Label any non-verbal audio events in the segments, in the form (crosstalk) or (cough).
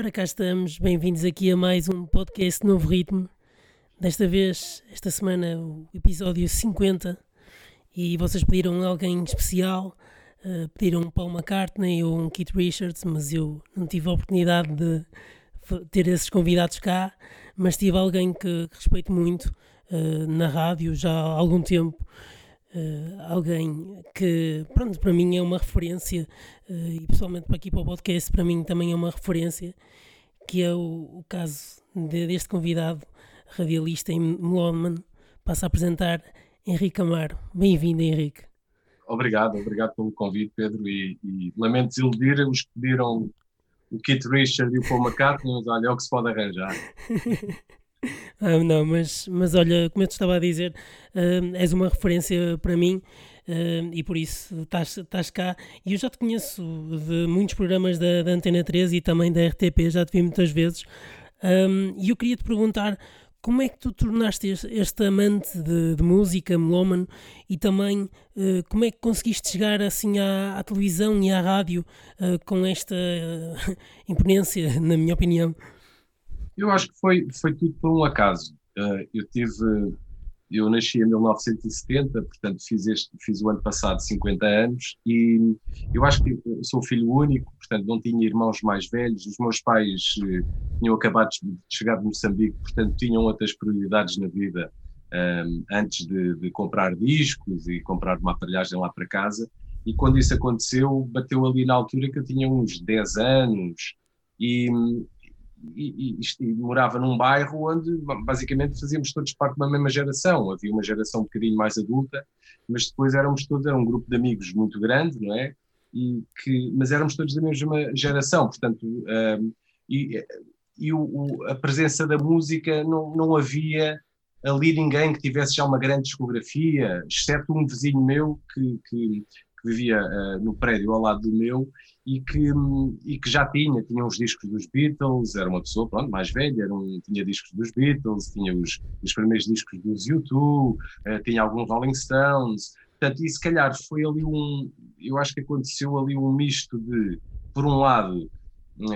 ora cá estamos, bem-vindos aqui a mais um podcast Novo Ritmo. Desta vez, esta semana, o episódio 50. E vocês pediram alguém especial, uh, pediram Paul McCartney ou um Keith Richards, mas eu não tive a oportunidade de ter esses convidados cá. Mas tive alguém que, que respeito muito uh, na rádio já há algum tempo. Uh, alguém que, pronto, para mim é uma referência, uh, e pessoalmente para aqui para o podcast, para mim também é uma referência, que é o, o caso de, deste convidado radialista em Melonman. Passo a apresentar Henrique Amaro. Bem-vindo, Henrique. Obrigado, obrigado pelo convite, Pedro, e, e lamento desiludir os que pediram o Kit Richard e o Paul McCartney, mas olha, é o que se pode arranjar. (laughs) Ah, não, mas, mas olha, como eu te estava a dizer, uh, és uma referência para mim uh, e por isso estás, estás cá. E eu já te conheço de muitos programas da, da Antena 13 e também da RTP, já te vi muitas vezes. Um, e eu queria te perguntar como é que tu tornaste este, este amante de, de, música, melómano, e também uh, como é que conseguiste chegar assim à, à televisão e à rádio com esta (laughs) imponência, na minha opinião? Eu acho que foi, foi tudo por um acaso. Uh, eu tive, eu nasci em 1970, portanto fiz, este, fiz o ano passado 50 anos e eu acho que sou filho único, portanto não tinha irmãos mais velhos. Os meus pais uh, tinham acabado de chegar de Moçambique, portanto tinham outras prioridades na vida um, ah, antes de, de, comprar discos e comprar uma aparelhagem lá para casa. E quando isso aconteceu, bateu ali na altura que eu tinha uns 10 anos e, e, e, e, morava num bairro onde basicamente fazíamos todos parte de uma mesma geração. Havia uma geração um bocadinho mais adulta, mas depois éramos todos, era um grupo de amigos muito grande, não é? E que, mas éramos todos da mesma geração, portanto, um, e, e o, o, a presença da música não, não havia ali ninguém que tivesse já uma grande discografia, exceto um vizinho meu que, que, que vivia uh, no prédio ao lado do meu e que, e que já tinha, tinha os discos dos Beatles, era uma pessoa pronto, mais velha, era um, tinha discos dos Beatles, tinha os, os primeiros discos dos U2, uh, tinha alguns Rolling Stones, portanto, e se calhar foi ali um, eu acho que aconteceu ali um misto de, por um lado,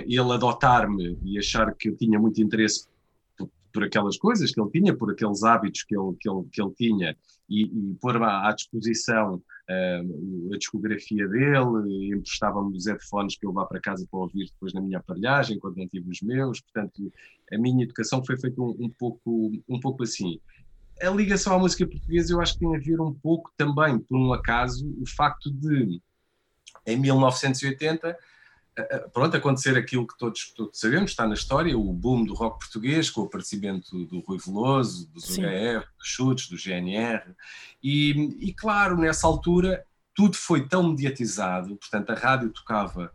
ele adotar-me e achar que eu tinha muito interesse por, por, aquelas coisas que ele tinha, por aqueles hábitos que ele, que ele, que ele tinha, e, e pôr à disposição a discografia dele, emprestava-me os headphones que eu vá para casa para ouvir depois na minha aparelhagem, quando não tive os meus. Portanto, a minha educação foi feita um, um pouco, um pouco assim. A ligação à música portuguesa eu acho que tem a ver um pouco também, por um acaso, o facto de, em 1980, pronto, acontecer aquilo que todos, todos, sabemos, está na história, o boom do rock português, com o aparecimento do Rui Veloso, dos UHF, dos Chutes, do GNR, e, e, claro, nessa altura tudo foi tão mediatizado, portanto a rádio tocava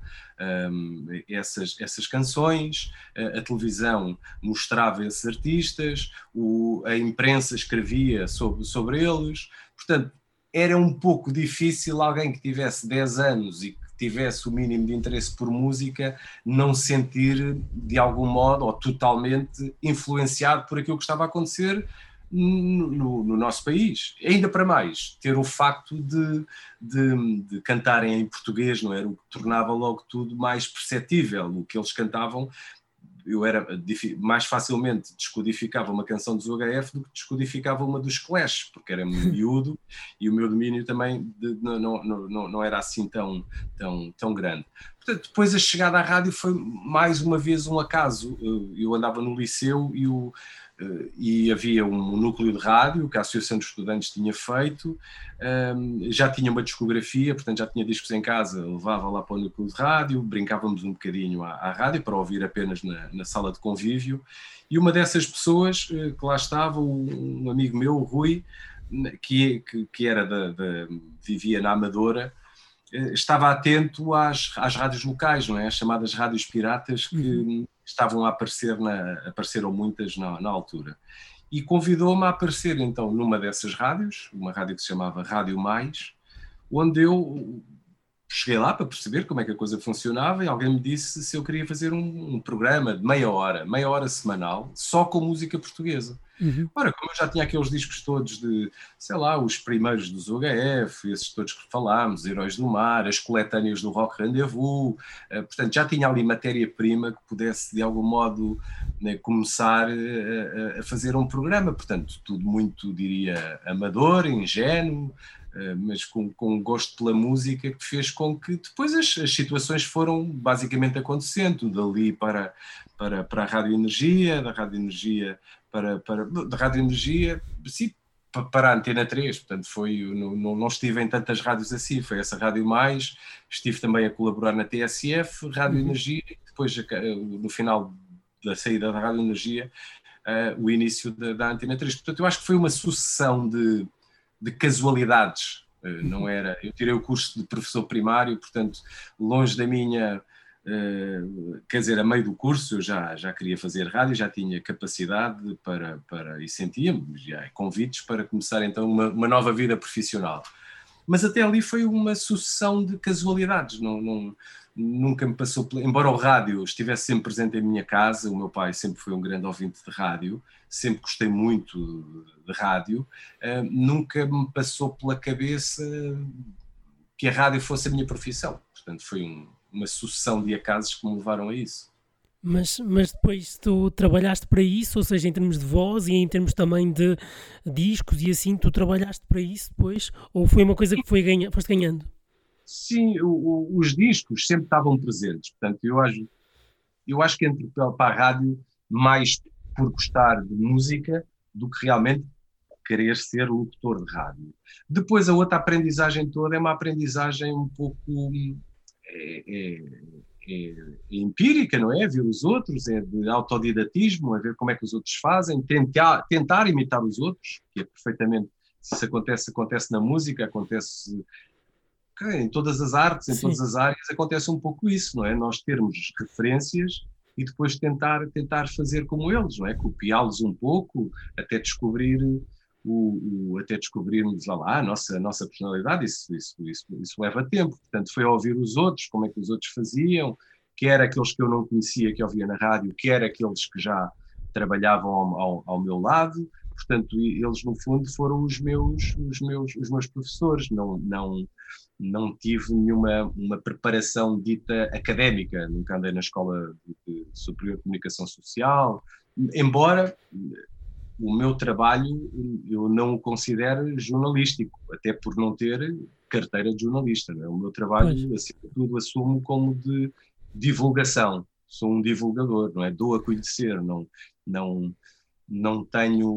um, essas, essas canções, a, a, televisão mostrava esses artistas, o, a imprensa escrevia sobre, sobre eles, portanto era um pouco difícil alguém que tivesse 10 anos e que tivesse o mínimo de interesse por música, não sentir de algum modo ou totalmente influenciado por aquilo que estava a acontecer no, no, no nosso país. Ainda para mais, ter o facto de, de, de, cantarem em português, não era? O que tornava logo tudo mais perceptível. O que eles cantavam eu era mais facilmente descodificava uma canção dos UHF do que descodificava uma dos Clash, porque era (laughs) miúdo e o meu domínio também de, não, não, não, não era assim tão, tão, tão grande. Portanto, depois a chegada à rádio foi mais uma vez um acaso. Eu andava no liceu e o eh, e havia um núcleo de rádio que a Associação de Estudantes tinha feito, já tinha uma discografia, portanto já tinha discos em casa, levava lá para o núcleo de rádio, brincávamos um bocadinho à, à rádio para ouvir apenas na, na, sala de convívio, e uma dessas pessoas eh, que lá estava, um amigo meu, o Rui, que, que, que era da, da, vivia na Amadora, eh, estava atento às, às rádios locais, não é? As chamadas rádios piratas que uhum estavam a aparecer, na, apareceram muitas na, na altura. E convidou-me a aparecer então numa dessas rádios, uma rádio que se chamava Rádio Mais, onde eu cheguei lá para perceber como é que a coisa funcionava e alguém me disse se eu queria fazer um, um programa de meia hora, meia hora semanal, só com música portuguesa. Uhum. Ora, como eu já tinha aqueles discos todos de, sei lá, os primeiros dos UHF, esses todos que falámos, Heróis do Mar, as coletâneas do Rock Rendezvous, uh, portanto já tinha ali matéria-prima que pudesse de algum modo né, começar uh, a fazer um programa, portanto tudo muito, diria, amador, ingênuo, mas com, com gosto pela música que fez com que depois as, as, situações foram basicamente acontecendo, dali para, para, para a Rádio Energia, da Rádio Energia para, para da Rádio Energia, sim, para a Antena 3, portanto foi, não, não estive em tantas rádios assim, foi essa Rádio Mais, estive também a colaborar na TSF, Rádio uhum. Energia, depois no final da saída da Rádio Energia, uh, o início da, da, Antena 3, portanto eu acho que foi uma sucessão de, de casualidades, uh, não uhum. era, eu tirei o curso de professor primário, portanto longe da minha Uh, quer dizer, a meio do curso eu já, já queria fazer rádio, já tinha capacidade para, para e sentia já convites para começar então uma, uma, nova vida profissional. Mas até ali foi uma sucessão de casualidades, não, não, nunca me passou, embora o rádio estivesse sempre presente em minha casa, o meu pai sempre foi um grande ouvinte de rádio, sempre gostei muito de rádio, uh, nunca me passou pela cabeça que a rádio fosse a minha profissão, portanto foi um uma sucessão de acasos que me levaram a isso. Mas, mas depois tu trabalhaste para isso, ou seja, em termos de voz e em termos também de discos e assim, tu trabalhaste para isso depois? Ou foi uma coisa que foi ganha, foste ganhando? Sim, o, o, os discos sempre estavam presentes. Portanto, eu acho, eu acho que entre para a rádio mais por gostar de música do que realmente querer ser locutor de rádio. Depois a outra aprendizagem toda é uma aprendizagem um pouco é, é, é, empírica, não é? Ver os outros, é de autodidatismo, é ver como é que os outros fazem, tentar, tentar imitar os outros, que é perfeitamente, se isso acontece, acontece na música, acontece em todas as artes, em Sim. todas as áreas, acontece um pouco isso, não é? Nós termos referências e depois tentar, tentar fazer como eles, não é? Copiá-los um pouco, até descobrir o, o, até descobrirmos lá, lá a, nossa, a nossa personalidade, isso, isso, isso, isso leva tempo. Portanto, foi ouvir os outros, como é que os outros faziam, quer aqueles que eu não conhecia, que ouvia na rádio, quer aqueles que já trabalhavam ao, ao, ao meu lado. Portanto, eles no fundo foram os meus, os meus, os meus professores. Não, não, não tive nenhuma uma preparação dita académica. Nunca andei na escola de superior de comunicação social, embora o meu trabalho eu não o considero jornalístico, até por não ter carteira de jornalista. É? O meu trabalho, pois. acima de tudo, assumo como de divulgação. Sou um divulgador, não é? Dou a conhecer, não, não, não tenho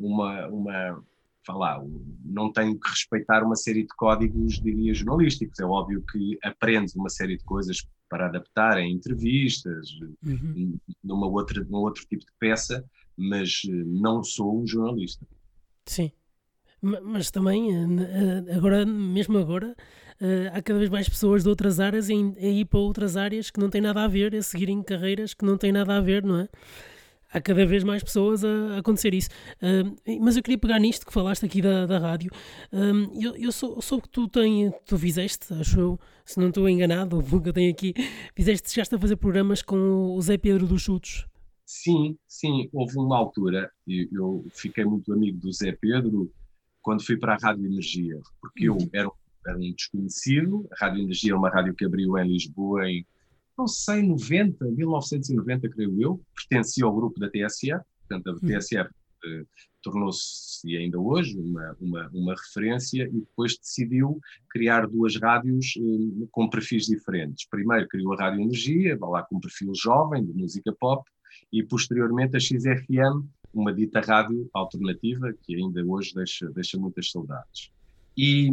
uma, uma falar, não tenho que respeitar uma série de códigos, diria, jornalísticos. É óbvio que aprendes uma série de coisas para adaptar em entrevistas, uhum. numa outra, num outro tipo de peça, mas eh, não sou um jornalista. Sim, mas também, eh, eh, agora, mesmo agora, há cada vez mais pessoas de outras áreas a ir para outras áreas que não têm nada a ver, a seguirem carreiras que não têm nada a ver, não é? Há cada vez mais pessoas a, acontecer isso. mas eu queria pegar nisto que falaste aqui da, da rádio. eu, eu sou, soube que tu, tem, tu fizeste, acho eu, se não estou enganado, (laughs) o que eu tenho aqui, fizeste, chegaste a fazer programas com o Zé Pedro dos Chutos. Sim, sim, houve uma altura, e eu fiquei muito amigo do Zé Pedro quando fui para a Rádio Energia, porque eu uhum. era, era um desconhecido, a Rádio Energia é uma rádio que abriu em Lisboa em, não sei, 90, 1990, creio eu, pertencia ao grupo da TSF, portanto a uhum. TSF eh, tornou-se, e ainda hoje, uma, uma, uma, referência e depois decidiu criar duas rádios eh, com perfis diferentes. Primeiro criou a Rádio Energia, lá com um perfil jovem, de música pop, e posteriormente a XFM, uma dita rádio alternativa que ainda hoje deixa, deixa muitas saudades. E,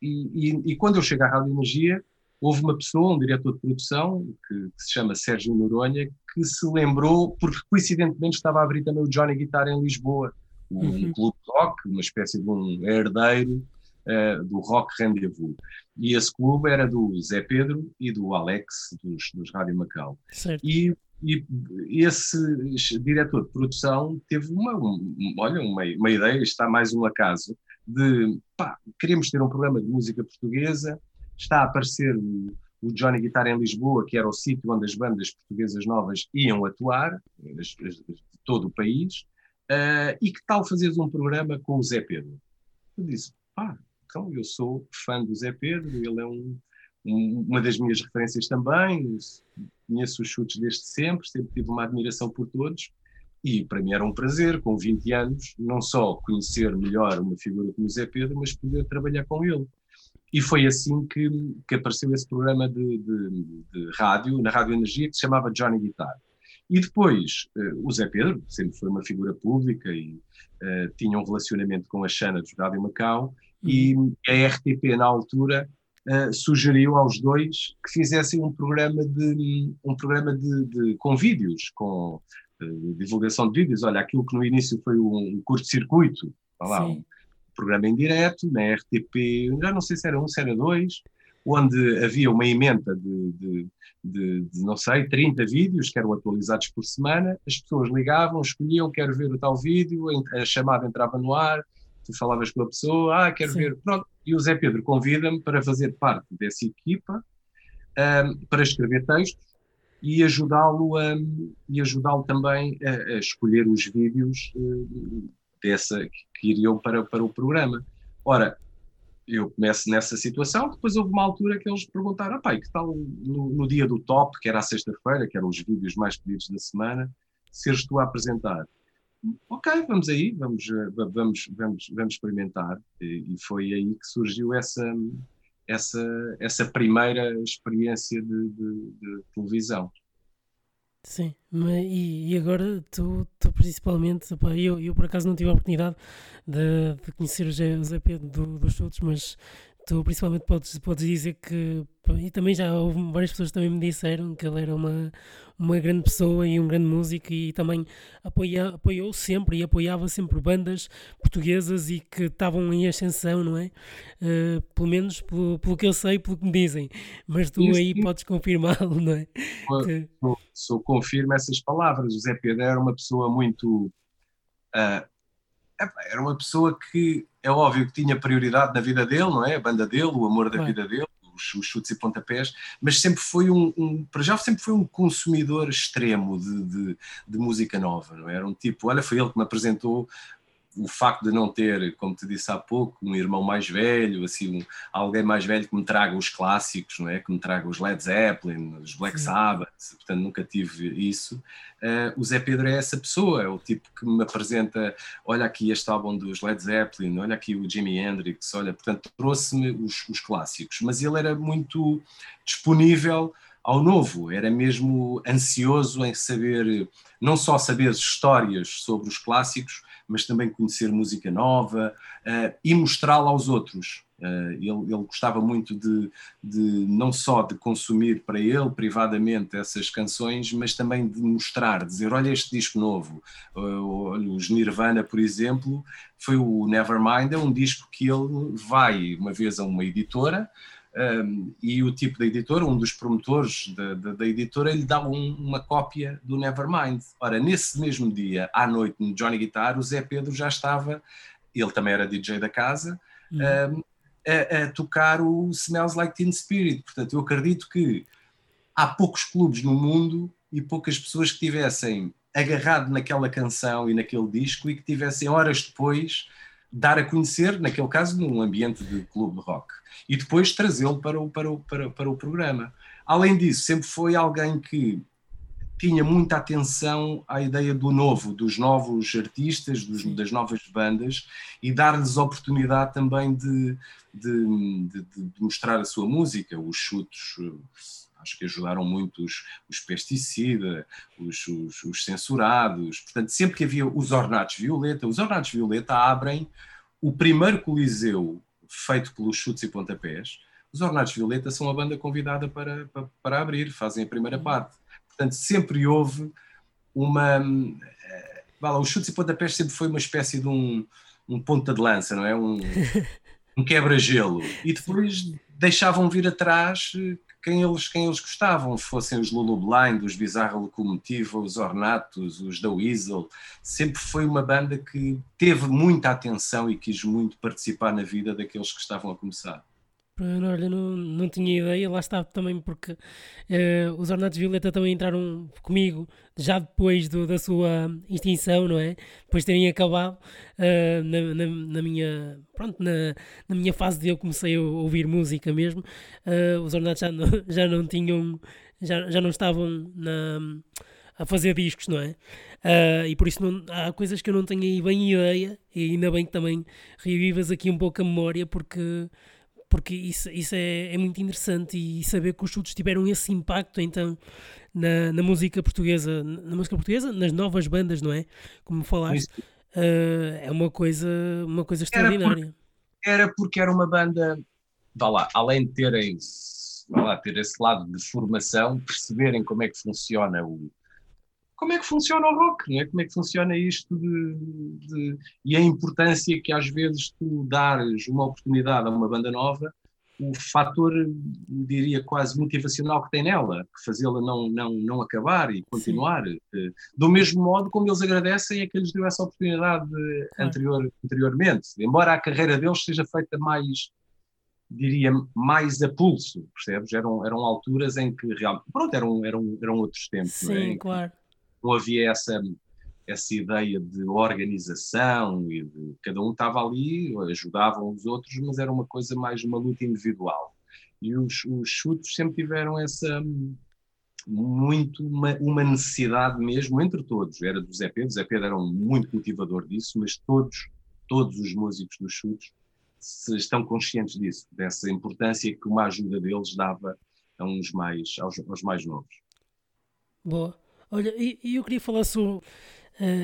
e, e, e quando eu chego à Rádio Energia, houve uma pessoa, um diretor de produção, que, que, se chama Sérgio Noronha, que se lembrou, porque coincidentemente estava a abrir também o Johnny Guitar em Lisboa, um uhum. clube rock, uma espécie de um herdeiro uh, do Rock Rendezvous. E esse clube era do Zé Pedro e do Alex, dos, dos Rádio Macau. Certo. E e esse diretor de produção teve uma, um, olha, uma, uma ideia, está mais um acaso, de pá, queremos ter um programa de música portuguesa, está a aparecer o, o Johnny Guitar em Lisboa, que era o sítio onde as bandas portuguesas novas iam atuar, as, as, de todo o país, uh, e que tal fazeres um programa com o Zé Pedro? Eu disse, pá, então eu sou fã do Zé Pedro, ele é um, um, uma das minhas referências também, conheço os chutes desde sempre, sempre tive uma admiração por todos, e para mim era um prazer, com 20 anos, não só conhecer melhor uma figura como o Zé Pedro, mas poder trabalhar com ele. E foi assim que, que apareceu esse programa de, de, de, rádio, na Rádio Energia, que se chamava Johnny Guitar. E depois, uh, o Zé Pedro, sempre foi uma figura pública e uh, tinha um relacionamento com a Xana do Rádio Macau, uhum. e a RTP, na altura, uh, sugeriu aos dois que fizessem um programa de, um programa de, de com vídeos, com divulgação de vídeos. Olha, aquilo que no início foi um curto-circuito, programa em direto, na RTP, já não sei se era um, se era dois, onde havia uma emenda de, de, de, de, não sei, 30 vídeos que eram atualizados por semana, as pessoas ligavam, escolhiam, quero ver o tal vídeo, a chamada entrava no ar, tu falavas com a pessoa, ah, quero Sim. ver, pronto, e o Zé Pedro convida-me para fazer parte dessa equipa, um, para escrever textos e ajudá-lo e ajudá-lo também a, a, escolher os vídeos uh, dessa que iriam para, para o programa. Ora, eu começo nessa situação, depois houve uma altura que eles perguntaram, ah, pai, que tal no, no, dia do top, que era a sexta-feira, que eram os vídeos mais pedidos da semana, seres tu a apresentar? Ok, vamos aí, vamos, eh, vamos, vamos, vamos experimentar. E, foi aí que surgiu essa, essa, essa primeira experiência de, de, de televisão. Sim, mas, e, e, agora tu, tu principalmente, eu, eu por acaso não tive a oportunidade de, de conhecer o Zé, Pedro do, dos Chutes, mas tu principalmente podes, podes dizer que, e também já houve várias pessoas que também me disseram que ele era uma, uma grande pessoa e um grande músico e também apoia, apoiou sempre e apoiava sempre bandas portuguesas e que estavam em ascensão, não é? Uh, pelo menos pelo, pelo que eu sei, pelo que me dizem, mas tu Isso, aí podes confirmá-lo, não é? Eu, que... eu, confirmo essas palavras. O Zé Pedro era uma pessoa muito. Uh, era uma pessoa que é óbvio que tinha prioridade na vida dele, não é? A banda dele, o amor da vida dele, os, os, chutes e pontapés, mas sempre foi um, um, para já sempre foi um consumidor extremo de, de, de, música nova, não é? Era um tipo, olha, foi ele que me apresentou o facto de não ter, como te disse há pouco, um irmão mais velho, assim, um, alguém mais velho que me traga os clássicos, não é? Que me traga os Led Zeppelin, os Black Sabbath, portanto nunca tive isso. Uh, o Zé Pedro é essa pessoa, é o tipo que me apresenta, olha aqui este álbum dos Led Zeppelin, olha aqui o Jimi Hendrix, olha, portanto trouxe-me os, os clássicos, mas ele era muito disponível ao novo, era mesmo ansioso em saber, não só saber histórias sobre os clássicos, mas também conhecer música nova uh, e mostrá-la aos outros. Uh, ele, ele, gostava muito de, de, não só de consumir para ele privadamente essas canções, mas também de mostrar, dizer, olha este disco novo, uh, os Nirvana, por exemplo, foi o Nevermind, é um disco que ele vai uma vez a uma editora, um, e o tipo da editora, um dos promotores da, editora, ele dá um, uma cópia do Nevermind. Ora, nesse mesmo dia, à noite, no Johnny Guitar, o Zé Pedro já estava, ele também era DJ da casa, uhum. um, a, a, tocar o Smells Like Teen Spirit. Portanto, eu acredito que há poucos clubes no mundo e poucas pessoas que tivessem agarrado naquela canção e naquele disco e que tivessem horas depois dar a conhecer, naquele caso, num ambiente de clube de rock, e depois trazê-lo para o, para, o, para, para o programa. Além disso, sempre foi alguém que tinha muita atenção à ideia do novo, dos novos artistas, dos, das novas bandas e dar-lhes oportunidade também de, de, de, de, mostrar a sua música. Os chutos acho que ajudaram muito os, os pesticidas, os, os, os, censurados. Portanto, sempre que havia os Ornatos Violeta, os Ornatos Violeta abrem o primeiro coliseu feito pelos chutes e pontapés. Os Ornatos Violeta são a banda convidada para, para, para abrir, fazem a primeira parte. Portanto, sempre houve uma. Eh, Bala, os chutes e pontapés sempre foi uma espécie de um, um ponta de lança, não é? Um, (laughs) um quebra-gelo. E depois deixavam vir atrás eh, quem eles, quem eles gostavam, fossem os Lulu Blind, os Bizarra Locomotiva, os Ornatos, os da Weasel, sempre foi uma banda que teve muita atenção e quis muito participar na vida daqueles que estavam a começar. Olha, não, não tinha ideia, lá está também porque uh, os Ornatos Violeta também entraram comigo já depois do, da sua extinção, não é? Depois de terem acabado uh, na, na, na, minha pronto, na, na minha fase de eu comecei a ouvir música mesmo, uh, os Ornatos já não, (laughs) já não tinham, já, já não estavam na, a fazer discos, não é? Uh, e por isso não, há coisas que eu não tenho aí bem ideia, e ainda bem que também revivas aqui um pouco a memória, porque porque isso, isso é, é muito interessante e saber que os chutes tiveram esse impacto então na, na música portuguesa, na música portuguesa, nas novas bandas, não é? Como falaste, uh, é uma coisa, uma coisa extraordinária. Era porque, era porque era uma banda, vá lá, além de terem vá lá, ter esse lado de formação, perceberem como é que funciona o, como é que funciona o rock, não é? Como é que funciona isto de, de, e a importância que às vezes tu dares uma oportunidade a uma banda nova, o fator, diria, quase motivacional que tem nela, que fazê-la não, não, não acabar e continuar. Sim. Eh, do mesmo modo como eles agradecem a que lhes deu essa oportunidade anterior, anteriormente. Embora a carreira deles seja feita mais, diria, mais a pulso, percebes? Eram, eram alturas em que realmente, pronto, eram, eram, eram outros tempos. Sim, é? claro não havia essa, essa ideia de organização e de cada um estava ali, ajudavam os outros, mas era uma coisa mais uma luta individual. E os, os chutes sempre tiveram essa muito uma, uma, necessidade mesmo entre todos. Era do Zé Pedro, Zé Pedro era um muito motivador disso, mas todos, todos os músicos dos chutes estão conscientes disso, dessa importância que uma ajuda deles dava a uns mais, aos, aos mais novos. Boa. Olha, e eu queria falar sobre uh,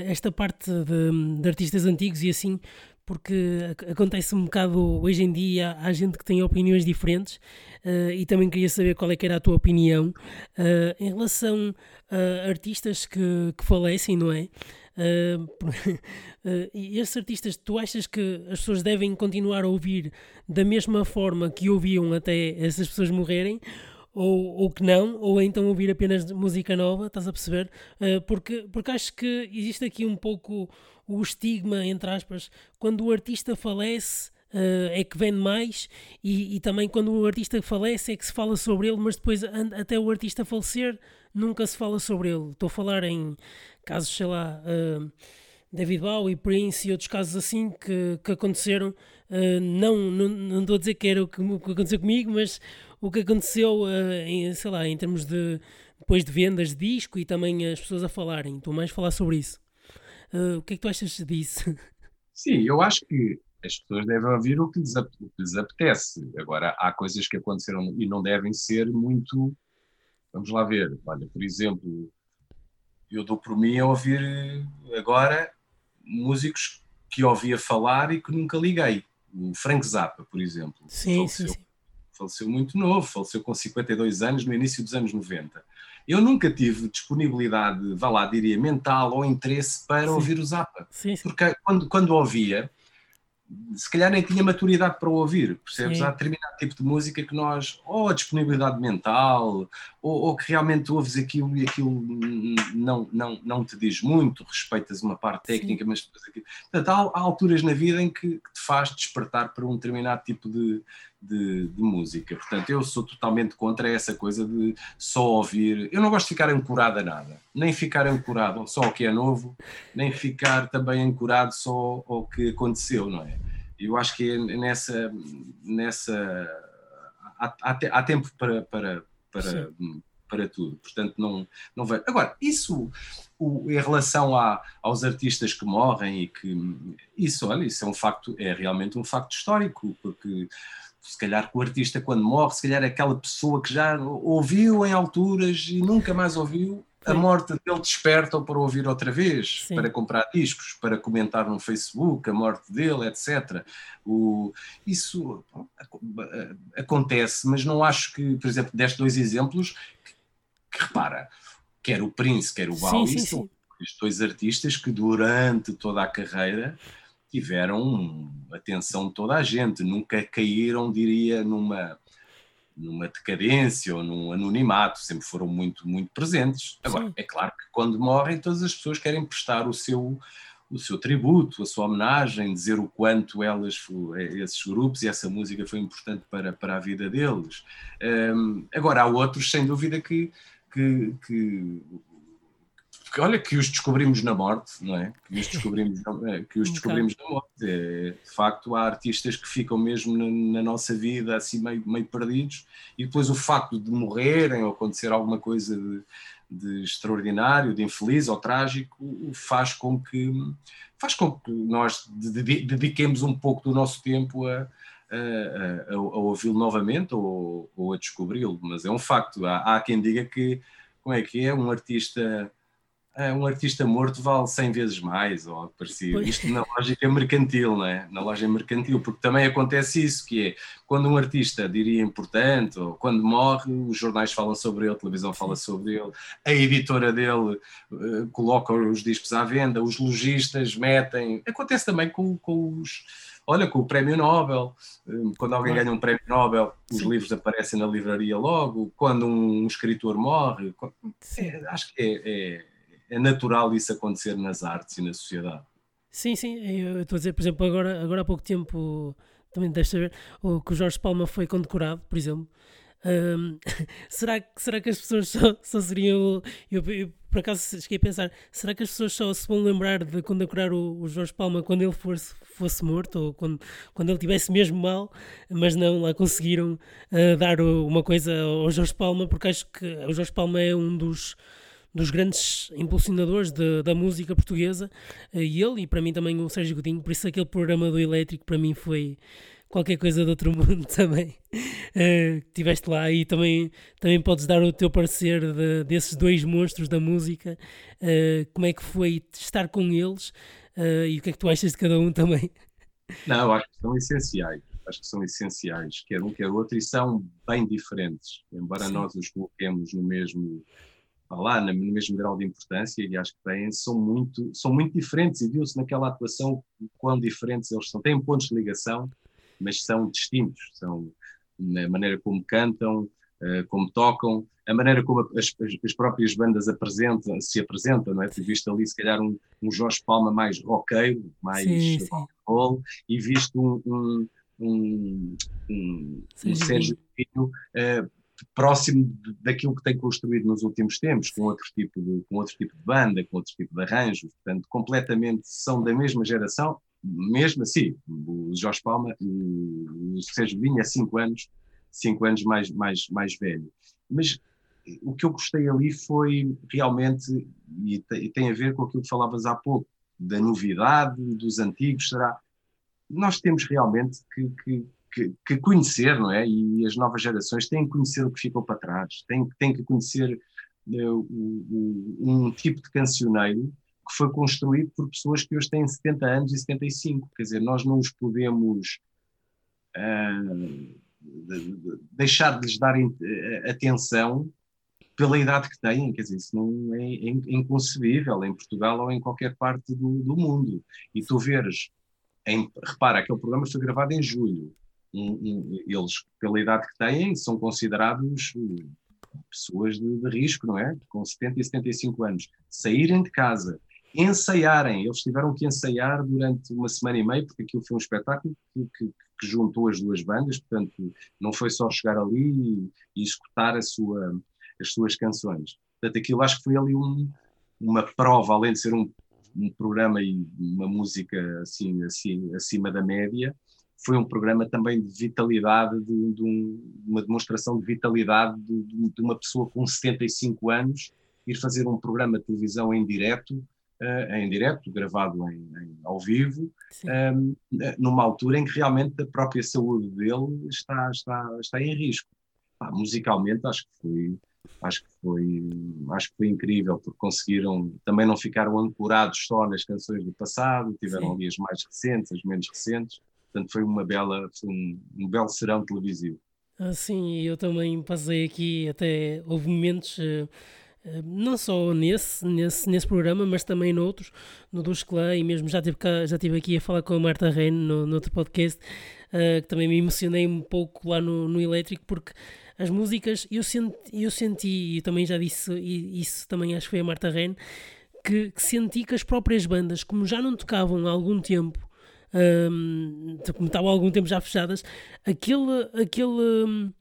esta parte de, de, artistas antigos e assim, porque acontece um bocado hoje em dia, há gente que tem opiniões diferentes uh, e também queria saber qual é que era a tua opinião uh, em relação a artistas que, que falecem, não é? Uh, (laughs) esses artistas, tu achas que as pessoas devem continuar a ouvir da mesma forma que ouviam até essas pessoas morrerem? Ou, ou que não, ou então ouvir apenas música nova, estás a perceber? Uh, porque, porque acho que existe aqui um pouco o estigma, entre aspas, quando o artista falece. Uh, é que vende mais e, e, também quando o artista falece é que se fala sobre ele, mas depois até o artista falecer nunca se fala sobre ele. Estou a falar em casos, sei lá, uh, David Bowie, Prince e outros casos assim que, que aconteceram. Uh, não, não, não estou a dizer que era o que, o que aconteceu comigo, mas o que aconteceu, uh, em, sei lá, em termos de depois de vendas de disco e também as pessoas a falarem. Estou mais a falar sobre isso. Uh, o que é que tu achas disso? Sim, eu acho que as pessoas devem ouvir o que lhes, o que lhes apetece. Agora, há coisas que aconteceram e não devem ser muito. Vamos lá ver. Olha, por exemplo, eu dou por mim a ouvir agora músicos que ouvia falar e que nunca liguei. O Frank Zappa, por exemplo. Sim, sim, sim. Faleceu muito novo, faleceu com 52 anos, no início dos anos 90. Eu nunca tive disponibilidade, vá lá, diria, mental ou interesse para sim. ouvir o Zappa. Sim, sim. Porque quando, quando ouvia, se calhar nem tinha maturidade para ouvir, percebes? Sim. Há determinado tipo de música que nós, ou a disponibilidade mental, ou, ou, que realmente ouves aquilo e aquilo não, não, não te diz muito, respeitas uma parte técnica, Sim. mas depois aquilo. Portanto, há, há, alturas na vida em que, que, te faz despertar para um determinado tipo de, de, de, música. Portanto, eu sou totalmente contra essa coisa de só ouvir. Eu não gosto de ficar ancorado a nada, nem ficar ancorado só ao que é novo, nem ficar também ancorado só ao que aconteceu, não é? Eu acho que é nessa. nessa há, há, há tempo para. para, para para tudo, portanto não, não vai. Agora, isso o, em relação a, aos artistas que morrem e que isso, olha, isso é um facto, é realmente um facto histórico, porque se calhar que o artista quando morre, se calhar aquela pessoa que já ouviu em alturas e nunca mais ouviu, a morte dele desperta para ouvir outra vez, Sim. para comprar discos, para comentar no Facebook a morte dele, etc. O, isso acontece, mas não acho que, por exemplo, deste dois exemplos, que, que repara, quer o Prince, quer o Bowie, são dois artistas que durante toda a carreira tiveram atenção de toda a gente, nunca caíram, diria, numa, numa decadência ou num anonimato, sempre foram muito, muito presentes. Agora, Sim. é claro que quando morrem, todas as pessoas querem prestar o seu, o seu tributo, a sua homenagem, dizer o quanto elas, esses grupos e essa música foi importante para, para a vida deles. Um, agora, há outros, sem dúvida, que, que, que que, olha, que os descobrimos na morte, não é? Que os descobrimos, é, que os descobrimos na morte. É, de facto, há artistas que ficam mesmo na, na, nossa vida assim meio, meio perdidos e depois o facto de morrerem ou acontecer alguma coisa de, de extraordinário, de infeliz ou trágico, faz com que faz com que nós dediquemos um pouco do nosso tempo a, a, a, a ouvi-lo novamente ou, ou a descobri-lo, mas é um facto. Há, há quem diga que como é que é um artista um artista morto vale 100 vezes mais, ou parecido. Isto na lógica mercantil, não é? Na lógica mercantil, porque também acontece isso, que é, quando um artista, diria, importante, ou quando morre, os jornais falam sobre ele, a televisão fala sobre ele, a editora dele uh, coloca os discos à venda, os lojistas metem... Acontece também com, com os... Olha, com o Prémio Nobel, eh, quando alguém ganha um Prémio Nobel, os Sim. livros aparecem na livraria logo, quando um, escritor morre, é, acho que é, é é natural isso acontecer nas artes e na sociedade. Sim, sim, eu estou a dizer, por exemplo, agora, agora há pouco tempo, também deves saber, o, que o Jorge Palma foi condecorado, por exemplo. Um, (laughs) será, que, será que as pessoas só, só seriam. Eu, eu, por acaso cheguei a pensar, será que as pessoas só se vão lembrar de condecorar o, o Jorge Palma quando ele fosse, fosse morto ou quando, quando ele tivesse mesmo mal? Mas não, lá conseguiram uh, dar uma coisa ao Jorge Palma, porque acho que o Jorge Palma é um dos dos grandes impulsionadores de, da música portuguesa, eh, e ele, e para mim também o Sérgio Godinho, por isso aquele programa do Elétrico para mim foi qualquer coisa do outro (laughs) mundo também. Uh, tiveste lá e também, também podes dar o teu parecer de, desses dois monstros da música, uh, como é que foi estar com eles uh, e o que é que tu achas de cada um também. Não, acho que são essenciais. Acho que são essenciais, quer um quer outro, e são bem diferentes, embora Sim. nós os coloquemos no mesmo lá no mesmo grau de importância e acho que têm, são muito, são muito diferentes e viu-se naquela atuação quão diferentes eles são. Têm pontos de ligação, mas são distintos, são na maneira como cantam, eh, como tocam, a maneira como as, as próprias bandas apresentam, se apresentam, não é? Tu viste ali se calhar um, um Jorge Palma mais roqueiro, mais rock roll, e viste um, um, um, um, um Sérgio Pinho uh, próximo daquilo que tem construído nos últimos tempos, com outro tipo de, com outro tipo de banda, com outro tipo de arranjos, portanto, completamente são da mesma geração, mesmo assim, o Jorge Palma, o Sérgio Vinha é cinco anos, cinco anos mais, mais, mais velho. Mas o que eu gostei ali foi realmente, e tem a ver com aquilo que falavas há pouco, da novidade, dos antigos, será? Nós temos realmente que, que que, que, conhecer, não é? E as novas gerações têm que conhecer o que ficou para trás, têm, têm que conhecer uh, um tipo de cancioneiro que foi construído por pessoas que hoje têm 70 anos e 75. Quer dizer, nós não os podemos uh, deixar de lhes dar eh, atenção pela idade que têm, quer dizer, isso não é, é inconcebível em Portugal ou em qualquer parte do, do mundo. E tu veres, em, repara, aquele programa foi gravado em julho, eles, pela idade que têm, são considerados eh, pessoas de, de, risco, não é? Com 70 e 75 anos. Saírem de casa, ensaiarem, eles tiveram que ensaiar durante uma semana e meia, porque aquilo foi um espetáculo que, que, que juntou as duas bandas, portanto, não foi só chegar ali e, e escutar sua, as suas canções. Portanto, aquilo acho que foi ali um, uma prova, além de ser um, um programa e uma música assim, assim acima da média, foi um programa também de vitalidade, de, de um, uma demonstração de vitalidade de, de, uma pessoa com 75 anos ir fazer um programa de televisão em direto, uh, em direto, gravado em, em ao vivo, um, ehm, numa altura em que realmente a própria saúde dele está, está, está em risco. Ah, musicalmente acho que foi acho que foi acho que foi incrível porque conseguiram também não ficaram ancorados só nas canções do passado tiveram ali as mais recentes as menos recentes Portanto, foi uma bela, foi um, um belo serão televisivo. Ah, sim, eu também passei aqui, até houve momentos, uh, uh, não só nesse, nesse, nesse programa, mas também noutros, no dos Clã, e mesmo já tive, cá, já tive aqui a falar com a Marta Reino no, no outro podcast, uh, que também me emocionei um pouco lá no, no elétrico, porque as músicas, eu senti, eu senti, e também já disse isso também acho que foi a Marta Reino, que, que senti que as próprias bandas, como já não tocavam há algum tempo, um, como estavam há algum tempo já fechadas, aquele, aquele, um,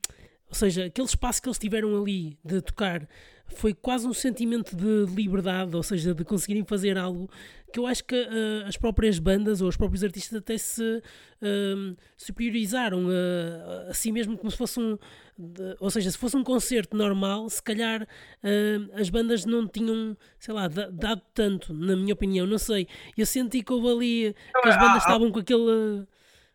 ou seja, aquele espaço que eles tiveram ali de tocar foi quase um sentimento de liberdade, ou seja, de conseguirem fazer algo que eu acho que uh, as próprias bandas ou os próprios artistas até se uh, superiorizaram a, a, si mesmo como se fosse um de, ou seja, se fosse um concerto normal se calhar uh, as bandas não tinham sei lá, dado tanto na minha opinião, não sei eu senti que houve ali que as bandas estavam com aquele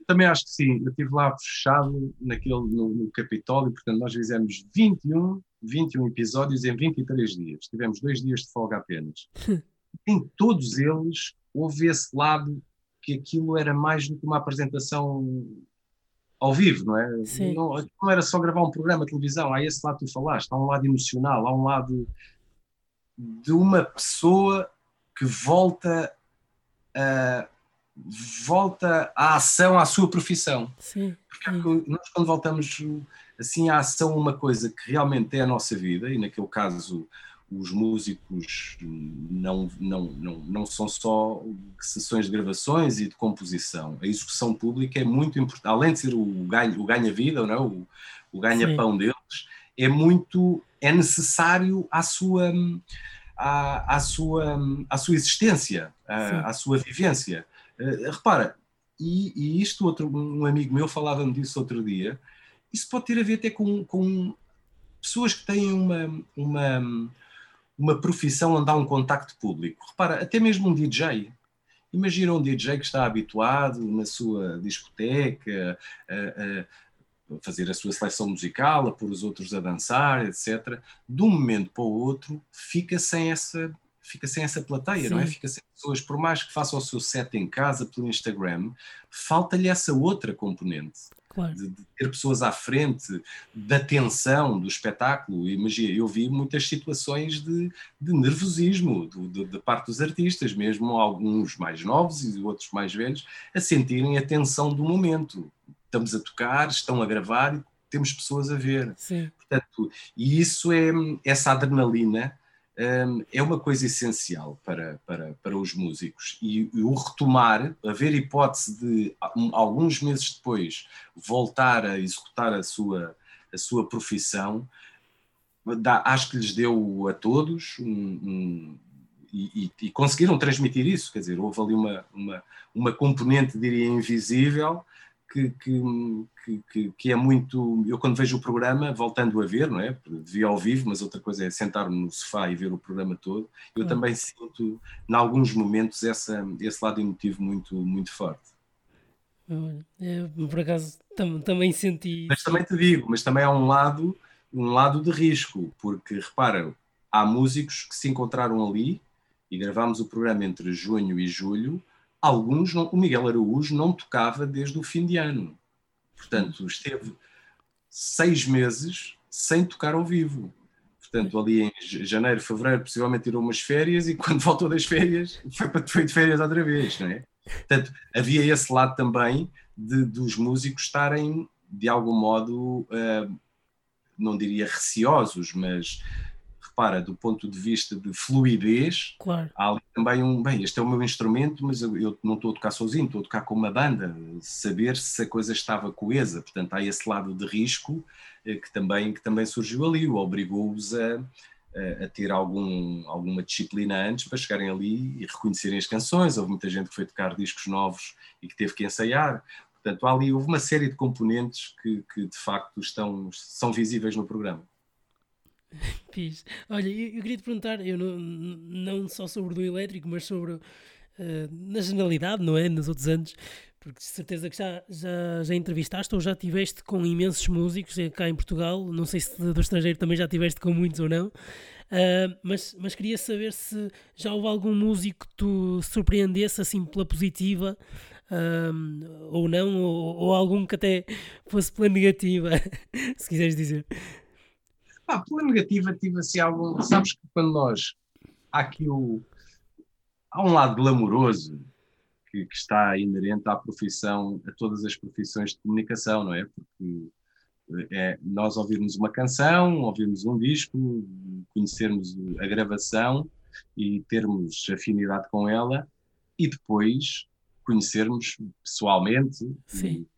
também acho que sim, eu estive lá fechado naquele, no, no Capitólio, portanto nós fizemos 21 21 episódios em 23 dias. Tivemos dois dias de folga apenas. (laughs) em todos eles houve esse lado que aquilo era mais do que uma apresentação ao vivo, não é? Sim. Não, não era só gravar um programa de televisão, há esse lado que tu falaste, há um lado emocional, há um lado de uma pessoa que volta a volta à ação, à sua profissão. Sim. Porque nós quando voltamos assim à ação uma coisa que realmente é a nossa vida, e naquele caso os músicos não, não, não, não são só sessões de gravações e de composição. A execução pública é muito importante, além de ser o ganho, o ganha-vida, não é? o, o ganha-pão deles, é muito, é necessário à sua, à, à sua, à sua existência, à, à sua vivência. Uh, repara, e, e, isto outro, um amigo meu falava-me disso outro dia, isso pode ter a ver até com, com pessoas que têm uma, uma, uma profissão onde há um contacto público. Repara, até mesmo um DJ. Imagina um DJ que está habituado na sua discoteca a, a fazer a sua seleção musical, a pôr os outros a dançar, etc. De um momento para o outro, fica sem essa fica sem essa plateia, Sim. não é? Fica sem pessoas, por mais que faça o seu set em casa pelo Instagram, falta-lhe essa outra componente. Claro. De, de, ter pessoas à frente, da tensão do espetáculo. Imagina, eu vi muitas situações de, de nervosismo de, parte dos artistas, mesmo alguns mais novos e outros mais velhos, a sentirem a tensão do momento. Estamos a tocar, estão a gravar e temos pessoas a ver. Sim. Portanto, e isso é essa adrenalina é uma coisa essencial para, para, para os músicos. E, e o retomar, haver hipótese de, um, alguns meses depois, voltar a executar a sua, a sua profissão, dá, acho que lhes deu a todos um, e, e, e, conseguiram transmitir isso, quer dizer, houve ali uma, uma, uma componente, diria, invisível, que, que, que, que, é muito. Eu, quando vejo o programa, voltando a ver, não é? Vi ao vivo, mas outra coisa é sentar-me no sofá e ver o programa todo. Eu também sinto, em alguns momentos, essa, esse lado emotivo muito, muito forte. por acaso tam, também senti. Mas também te digo, mas também há um lado, um lado de risco, porque repara, há músicos que se encontraram ali e gravámos o programa entre junho e julho alguns, não, o Miguel Araújo não tocava desde o fim de ano. Portanto, esteve seis meses sem tocar ao vivo. Portanto, ali em janeiro, fevereiro, possivelmente tirou umas férias e quando (laughs) voltou das férias foi, para, foi de férias outra vez, não é? Portanto, havia esse lado também de, dos músicos estarem, de algum modo, uh, não diria receosos, mas repara, do ponto de vista de fluidez, claro. há ali também um, bem, este é o meu instrumento, mas eu, eu, não estou a tocar sozinho, estou a tocar com uma banda, saber se a coisa estava coesa, portanto há esse lado de risco eh, que, também, que também surgiu ali, o obrigou-os a, a, a, ter algum, alguma disciplina antes para chegarem ali e reconhecerem as canções, houve muita gente que foi tocar discos novos e que teve que ensaiar, portanto ali, houve uma série de componentes que, que de facto estão, são visíveis no programa. (laughs) Fiz. Olha, eu, eu, queria te perguntar, eu não, não só sobre do elétrico, mas sobre uh, na generalidade, não é? Nos outros anos, porque de certeza que já, já, já entrevistaste ou já tiveste com imensos músicos eh, cá em Portugal. Não sei se do estrangeiro também já tiveste com muitos ou não. Uh, mas, mas queria saber se já houve algum músico que tu surpreendesse assim pela positiva ou não, ou, ou algum que até fosse pela negativa, (laughs) se quiseres dizer. Pá, pela negativa tive assim algum. Sabes que quando nós. Há aqui o. Há um lado glamouroso que, que, está inerente à profissão, a todas as profissões de comunicação, não é? Porque é nós ouvirmos uma canção, ouvirmos um disco, conhecermos a gravação, e termos afinidade com ela e depois conhecermos pessoalmente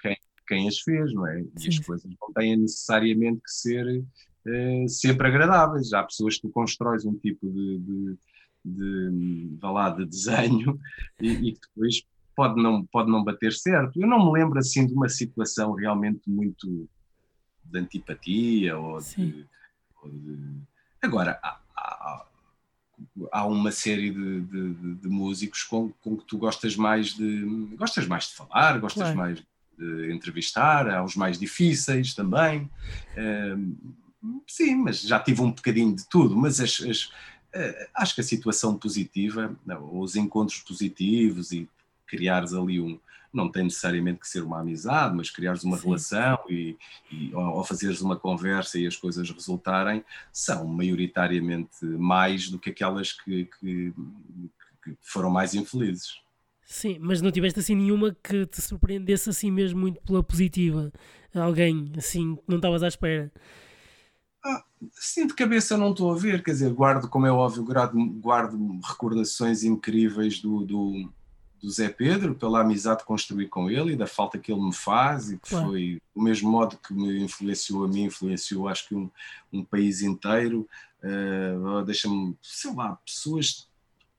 quem, quem as fez, não é? E as coisas não têm necessariamente que ser uh, sempre agradáveis. Há pessoas que tu constróis um tipo de, de, de, lá, de desenho e, que depois pode não, pode não bater certo. Eu não me lembro assim de uma situação realmente muito de antipatia ou de, ou de... Agora, há, há, há, uma série de, de, de músicos com, com, que tu gostas mais de gostas mais de falar, gostas claro. mais de entrevistar, há os mais difíceis também. Sim, mas já tive um bocadinho de tudo, mas as, as, eh, acho que a situação positiva, os encontros positivos e criares ali um, não tem necessariamente que ser uma amizade, mas criares uma Sim. relação e, e ou fazeres uma conversa e as coisas resultarem, são maioritariamente mais do que aquelas que, que, que foram mais infelizes. Sim, mas não tiveste assim nenhuma que te surpreendesse assim mesmo muito pela positiva? Alguém assim que não estavas à espera? Ah, assim de cabeça não estou a ver, quer dizer, guardo, como é óbvio, guardo, guardo recordações incríveis do, do, do Zé Pedro, pela amizade que construí com ele e da falta que ele me faz, e que foi do mesmo modo que me influenciou a mim, influenciou acho que um, um país inteiro. Uh, Deixa-me, sei lá, pessoas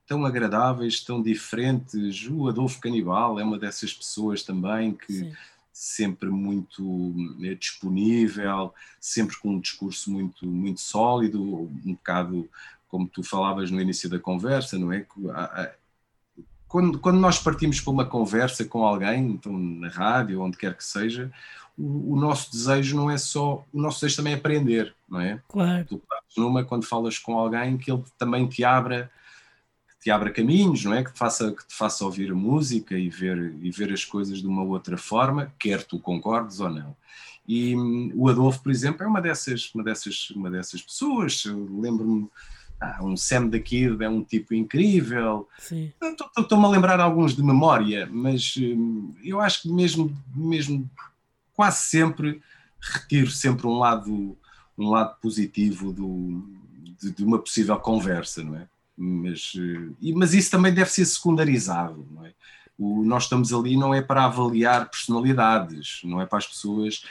tão agradáveis, tão diferentes. O Adolfo Canibal é uma dessas pessoas também que. Sim. Sempre muito eh, disponível, sempre com um discurso muito muito sólido, um bocado como tu falavas no início da conversa, não é? quando, quando nós partimos para uma conversa com alguém, então na rádio, onde quer que seja, o, o, nosso desejo não é só. O nosso desejo também é aprender, não é? Claro. Tu numa quando falas com alguém que ele também te abra te abra caminhos, não é? Que te faça, que te faça ouvir música e ver, e ver as coisas de uma outra forma, quer tu concordes ou não. E hum, o Adolfo, por exemplo, é uma dessas, uma dessas, uma dessas pessoas. Lembro-me ah, um Sam da Kid é um tipo incrível. Estou-me a lembrar alguns de memória, mas hum, eu acho que mesmo, mesmo quase sempre retiro sempre um lado, um lado positivo do, de, de uma possível conversa, não é? Mas, eh, mas isso também deve ser secundarizado, não é? O, nós estamos ali não é para avaliar personalidades, não é para as pessoas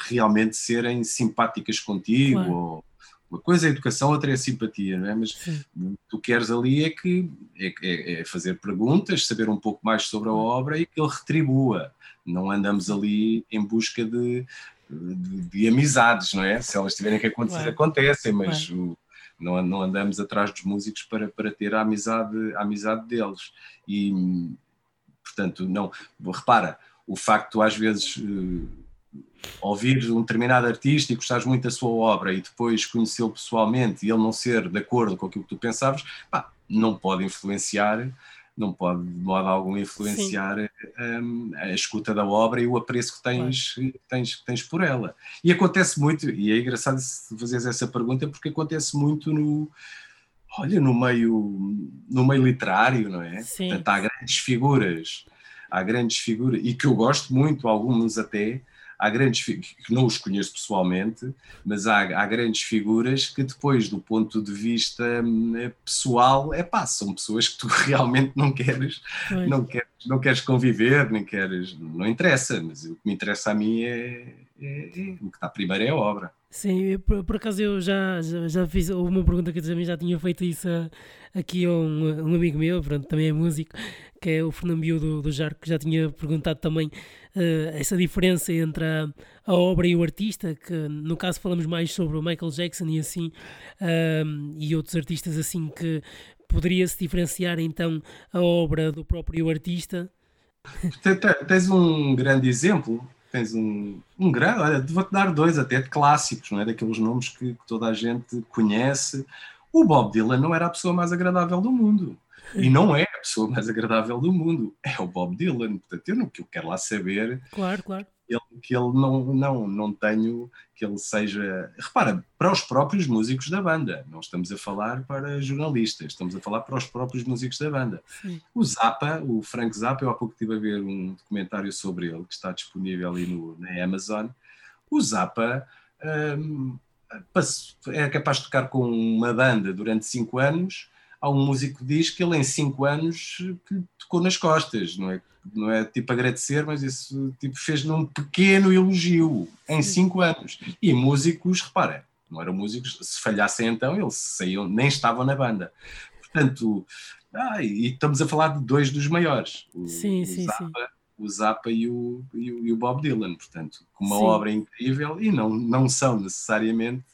realmente serem simpáticas contigo claro. ou, uma coisa é a educação, outra é a simpatia, não é? Mas Sim. o que tu queres ali é que é, é, é, fazer perguntas, saber um pouco mais sobre a obra e que ele retribua. Não andamos ali em busca de, de, de amizades, não é? Se elas tiverem que acontecer, claro. acontecem, mas claro. o, não, não andamos atrás dos músicos para, para ter a amizade, a amizade deles. E, portanto, não. Repara, o facto às vezes ouvir um determinado artista e gostares muito da sua obra e depois conhecê-lo pessoalmente e ele não ser de acordo com aquilo que tu pensavas, pá, não pode influenciar, não pode de modo algum influenciar um, a escuta da obra e o apreço que tens, claro. tens, tens por ela. E acontece muito, e é engraçado fazeres essa pergunta porque acontece muito no olha, no meio, no meio literário, não é? Sim. Portanto, há grandes figuras, há grandes figuras, e que eu gosto muito, alguns até, há grandes que não os conheço pessoalmente, mas há, há, grandes figuras que depois do ponto de vista hum, pessoal, é pá, são pessoas que tu (laughs) realmente não queres, não queres, não queres conviver, nem queres, não interessa, mas o que me interessa a mim é, é, é o que está primeiro é a obra. Sim, por, por acaso eu já, já, já fiz uma pergunta que eu também já tinha feito isso a, aqui a um, um, amigo meu, pronto, também é músico, que é o Fernando Biu do, do Jarco, que já tinha perguntado também uh, essa diferença entre a, a, obra e o artista, que no caso falamos mais sobre o Michael Jackson e assim, uh, e outros artistas assim que poderia-se diferenciar então a obra do próprio artista. Tens um grande exemplo tens um, um grande, olha, vou-te dar dois até de clássicos, não é? Daqueles nomes que, que, toda a gente conhece. O Bob Dylan não era a pessoa mais agradável do mundo. E não é a pessoa mais agradável do mundo. É o Bob Dylan. Portanto, eu não eu quero lá saber. Claro, claro ele, que ele não, não, não tenho que ele seja. Repara, para os próprios músicos da banda, não estamos a falar para jornalistas, estamos a falar para os próprios músicos da banda. Sim. O Zappa, o Frank Zappa, eu há pouco estive a ver um documentário sobre ele que está disponível ali no, na Amazon. O Zappa um, é capaz de tocar com uma banda durante cinco anos há um músico que diz que ele em cinco anos que tocou nas costas, não é? Não é tipo agradecer, mas isso tipo, fez num pequeno elogio em cinco anos. E músicos, repara, não eram músicos, se falhassem então, eles saíam, nem estavam na banda. Portanto, ah, e estamos a falar de dois dos maiores. O, sim, o sim, Zappa, sim. O Zappa e o, e o, e o Bob Dylan, portanto, com uma Sim. obra incrível e não, não são necessariamente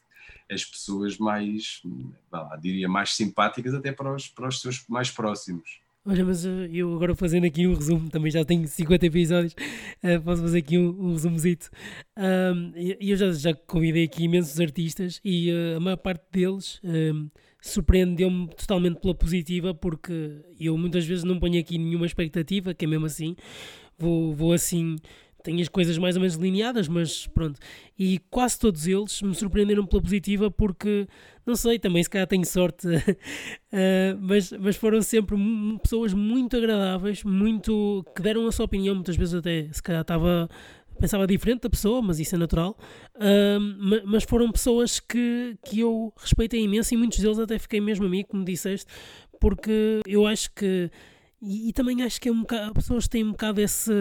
as pessoas mais, lá, diria, mais simpáticas até para os, para os seus mais próximos. Olha, mas uh, eu agora fazendo aqui um resumo, também já tenho 50 episódios, uh, posso fazer aqui um, um resumozito. Um, eu já, já convidei aqui imensos artistas e uh, a maior parte deles um, surpreendeu-me totalmente pela positiva, porque eu muitas vezes não ponho aqui nenhuma expectativa, que é mesmo assim, vou, vou assim, tenho as coisas mais ou menos delineadas, mas pronto. E quase todos eles me surpreenderam pela positiva, porque, não sei, também se calhar tenho sorte, Uh, (laughs) mas, mas foram sempre pessoas muito agradáveis, muito que deram a sua opinião, muitas vezes até se calhar estava pensava diferente da pessoa, mas isso é natural. Ma- mas foram pessoas que, que eu respeitei imenso e muitos deles até fiquei mesmo amigo, como disseste, porque eu acho que e, e também acho que é um bocado, as pessoas têm um bocado esse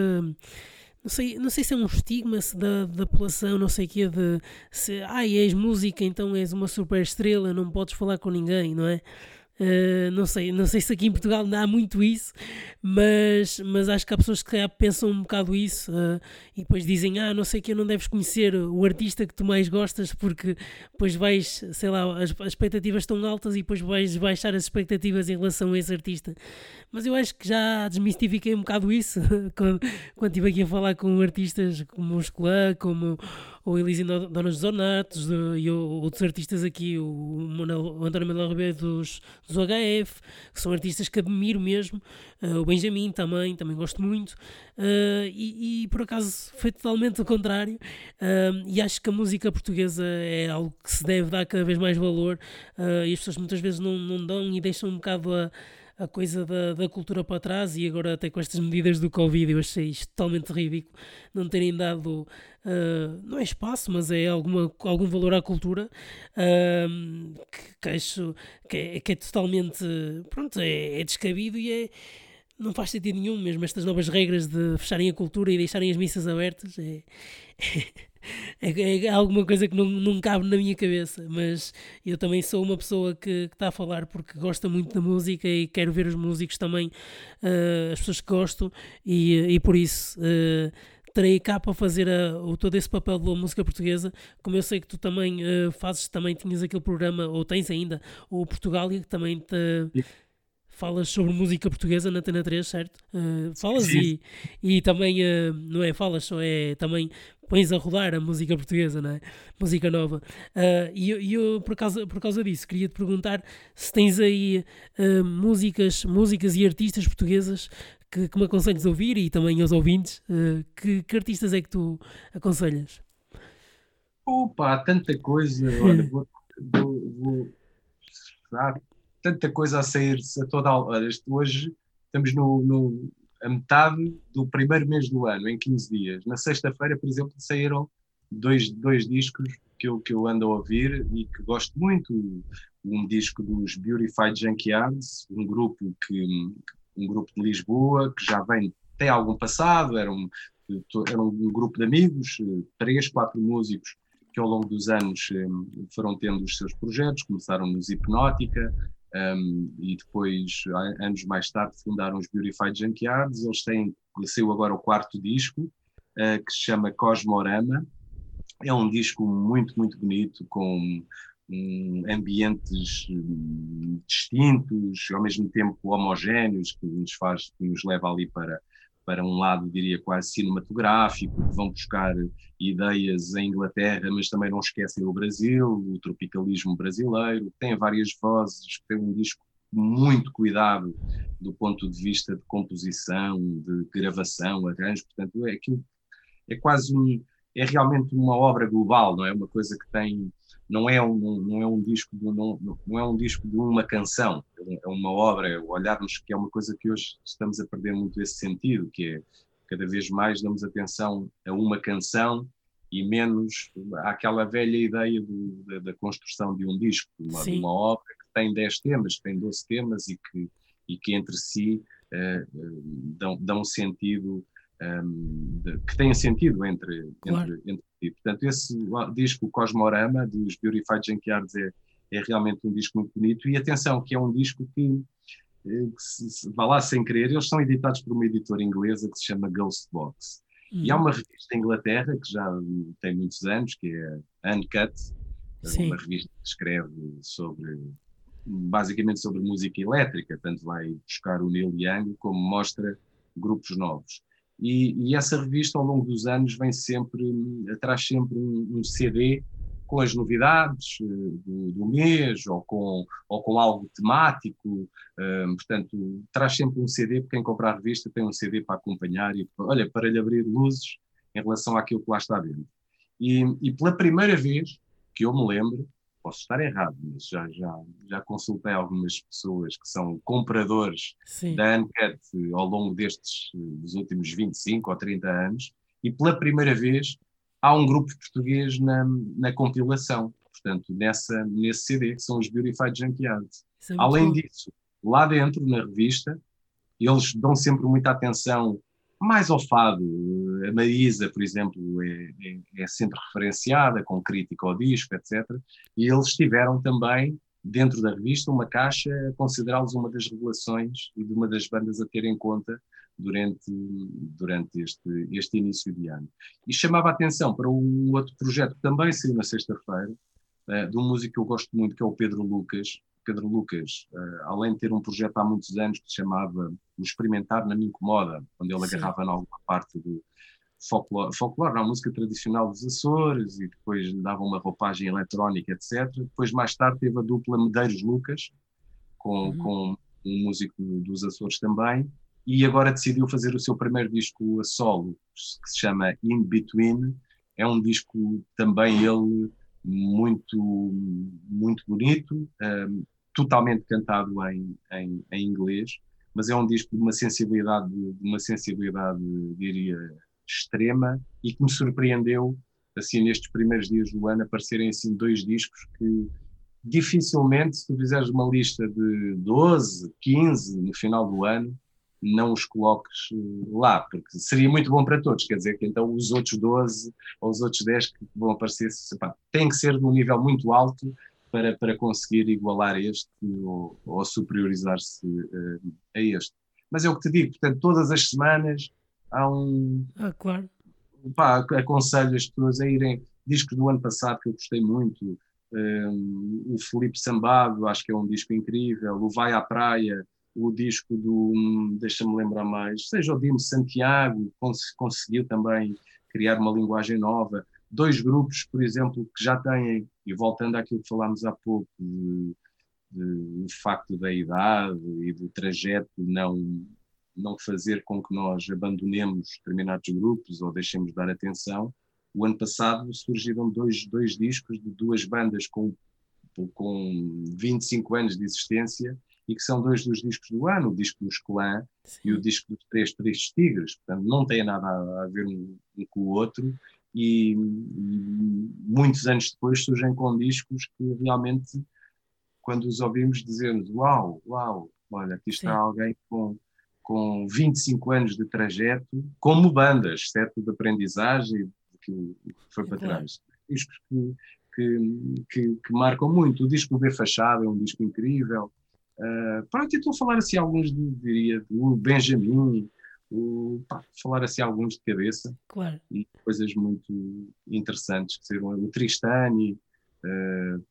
não sei, não sei se é um estigma se da, da população, não sei o quê, de se ai, és música, então és uma super estrela, não podes falar com ninguém, não é? Uh, não sei, não sei se aqui em Portugal há muito isso, mas, mas acho que há pessoas que calhar pensam um bocado isso uh, e depois dizem, ah, não sei que não deves conhecer o artista que tu mais gostas porque depois vais, sei lá, as, as expectativas estão altas e depois vais baixar as expectativas em relação a esse artista. Mas eu acho que já desmistifiquei um bocado isso (laughs) quando, quando estive aqui a falar com artistas como o Escolã, como o Elísio Dona dos Ornatos de- e o- outros artistas aqui, o, o António Manuel Ribeiro dos, dos HF, que são artistas que admiro mesmo, uh, o Benjamin também, também gosto muito, uh, e, e por acaso foi totalmente o contrário, uh, e acho que a música portuguesa é algo que se deve dar cada vez mais valor, e as pessoas muitas vezes não, não dão e deixam um bocado a a coisa da, da cultura para trás e agora até com estas medidas do Covid eu achei isto totalmente ridículo não terem dado uh, não é espaço, mas é alguma, algum valor à cultura um, que, que acho que é, que é totalmente pronto, é, é descabido e é não faz sentido nenhum mesmo estas novas regras de fecharem a cultura e deixarem as missas abertas é, (laughs) é, é alguma coisa que não, não cabe na minha cabeça mas eu também sou uma pessoa que, está a falar porque gosta muito da música e quero ver os músicos também uh, as pessoas que gosto e, e por isso uh, terei cá para fazer a, o, todo esse papel da música portuguesa, como eu sei que tu também uh, fazes, também tinhas aquele programa, ou tens ainda, o Portugália, que também te falas sobre música portuguesa na Antena 3, certo? Uh, falas Sim. e, e também, uh, não é falas, só é também pões a rodar a música portuguesa, não é? Música nova. Uh, e eu, e eu, por, causa, por causa disso, queria te perguntar se tens aí uh, músicas, músicas e artistas portuguesas que, que me aconselhas a ouvir e também aos ouvintes, uh, que, que artistas é que tu aconselhas? Opa, há tanta coisa, olha, vou, vou, vou- tanta coisa a sair a toda a hora. Hoje estamos no, no- a metade do primeiro mês do ano, em 15 dias. Na sexta-feira, por exemplo, saíram dois, dois discos que eu, que eu ando a ouvir e que gosto muito. Um disco dos Beautified Junkyards, um grupo que um grupo de Lisboa que já vem tem algum passado, era um, era um grupo de amigos, três, quatro músicos que ao longo dos anos eh, foram tendo os seus projetos, começaram nos Hipnótica um, e depois, anos mais tarde, fundaram os Beautified Junkyards. Eles têm, saiu agora o quarto disco, eh, que se chama Cosmorama. É um disco muito, muito bonito, com hum, ambientes hum, distintos, ao mesmo tempo homogéneos, que nos faz, que nos leva ali para, para um lado, diria, quase cinematográfico, que vão buscar ideias em Inglaterra, mas também não esquecem o Brasil, o tropicalismo brasileiro, tem várias vozes, tem um disco muito cuidado do ponto de vista de composição, de gravação, arranjo, portanto é aquilo é quase um é realmente uma obra global, não é? Uma coisa que tem não é um não é um disco de, não, não é um disco de uma canção, é uma obra, olharmos que é uma coisa que hoje estamos a perder muito esse sentido, que é cada vez mais damos atenção a uma canção e menos àquela velha ideia do, da, da construção de um disco, de uma, de uma obra que tem 10 temas, que tem 12 temas e que, e que entre si uh, dão, dão sentido, um, ehm, de, que têm sentido entre, claro. entre, entre si. Portanto, esse disco Cosmorama, dos Beautified Junkyards, é, é realmente um disco muito bonito. E atenção, que é um disco que, que se, se, vá lá sem querer, eles são editados por uma editora inglesa que se chama Ghost Box. E há uhum. uma revista em Inglaterra que já tem muitos anos, que é Uncut, Sim. uma revista que escreve sobre basicamente sobre música elétrica, tanto vai buscar o Neil Young como mostra grupos novos. E, e essa revista, ao longo dos anos, vem sempre, traz sempre um, um CD com as novidades uh, do, do, mês ou com, ou com algo temático. Uh, portanto, traz sempre um CD, porque quem compra a revista tem um CD para acompanhar e, olha, para lhe abrir luzes em relação àquilo que lá está dentro. E, e pela primeira vez que eu me lembro, posso estar errado, mas já, já, já consultei algumas pessoas que são compradores Sim. da Uncut ao longo destes dos últimos 25 ou 30 anos, e pela primeira vez há um grupo português na, na compilação, portanto, nessa, nesse CD, que são os Beautified Junkyards. É Além bom. disso, lá dentro, na revista, eles dão sempre muita atenção mais ao fado. A Marisa, por exemplo, é, é, é, sempre referenciada com crítica ao disco, etc. E eles tiveram também, dentro da revista, uma caixa a considerá-los uma das revelações e de uma das bandas a ter em conta durante, durante este, este início de ano. E chamava a atenção para um outro projeto que também saiu na sexta-feira, uh, de um músico que eu gosto muito, que é o Pedro Lucas, Pedro Lucas, uh, além de ter um projeto há muitos anos que se chamava O Experimentar na Me Incomoda, onde ele Sim. agarrava em alguma parte do folclore, folclore, na música tradicional dos Açores, e depois lhe dava uma roupagem eletrónica, etc. Depois, mais tarde, teve a dupla Medeiros Lucas, com, uhum. com um músico dos Açores também, e agora decidiu fazer o seu primeiro disco a solo, que se chama In Between. É um disco também ele muito muito bonito, um, totalmente cantado em, em, em, inglês, mas é um disco de uma sensibilidade, de uma sensibilidade, diria, extrema e que me surpreendeu, assim, nestes primeiros dias do ano, aparecerem assim dois discos que dificilmente, se tu fizeres uma lista de 12, 15 no final do ano, não os coloques eh, lá, porque seria muito bom para todos, quer dizer que então os outros 12 ou os outros 10 que vão aparecer, tem que ser de um nível muito alto para, para conseguir igualar este ou, ou superiorizar-se uh, a este. Mas é o que te digo, portanto, todas as semanas há um. Ah, claro. Pá, aconselho as pessoas a irem. Discos do ano passado que eu gostei muito, um, o Felipe Sambado, acho que é um disco incrível, o Vai à Praia, o disco do, deixa-me lembrar mais, seja o Dino Santiago, cons conseguiu também criar uma linguagem nova dois grupos, por exemplo, que já têm, e voltando àquilo que falámos há pouco, de, de, de facto da idade e do trajeto não, não fazer com que nós abandonemos determinados grupos ou deixemos de dar atenção, o ano passado surgiram dois, dois discos de duas bandas com, com 25 anos de existência e que são dois dos discos do ano, o disco dos Clã e o disco dos Três Tristes Tigres. Portanto, não tem nada a, a ver um, um, com o outro e, e, muitos anos depois surgem com discos que realmente, quando os ouvimos, dizemos: Uau, uau, olha, aqui está Sim. alguém com, com 25 anos de trajeto, como bandas, exceto de aprendizagem que foi para trás. Discos que, que, que, que, marcam muito. O disco B Fachada é um disco incrível. Uh, pronto, estou a falar assim alguns, de, diria, do Benjamin, o, pá, falar assim alguns de cabeça claro. e coisas muito interessantes que serão o Tristani uh,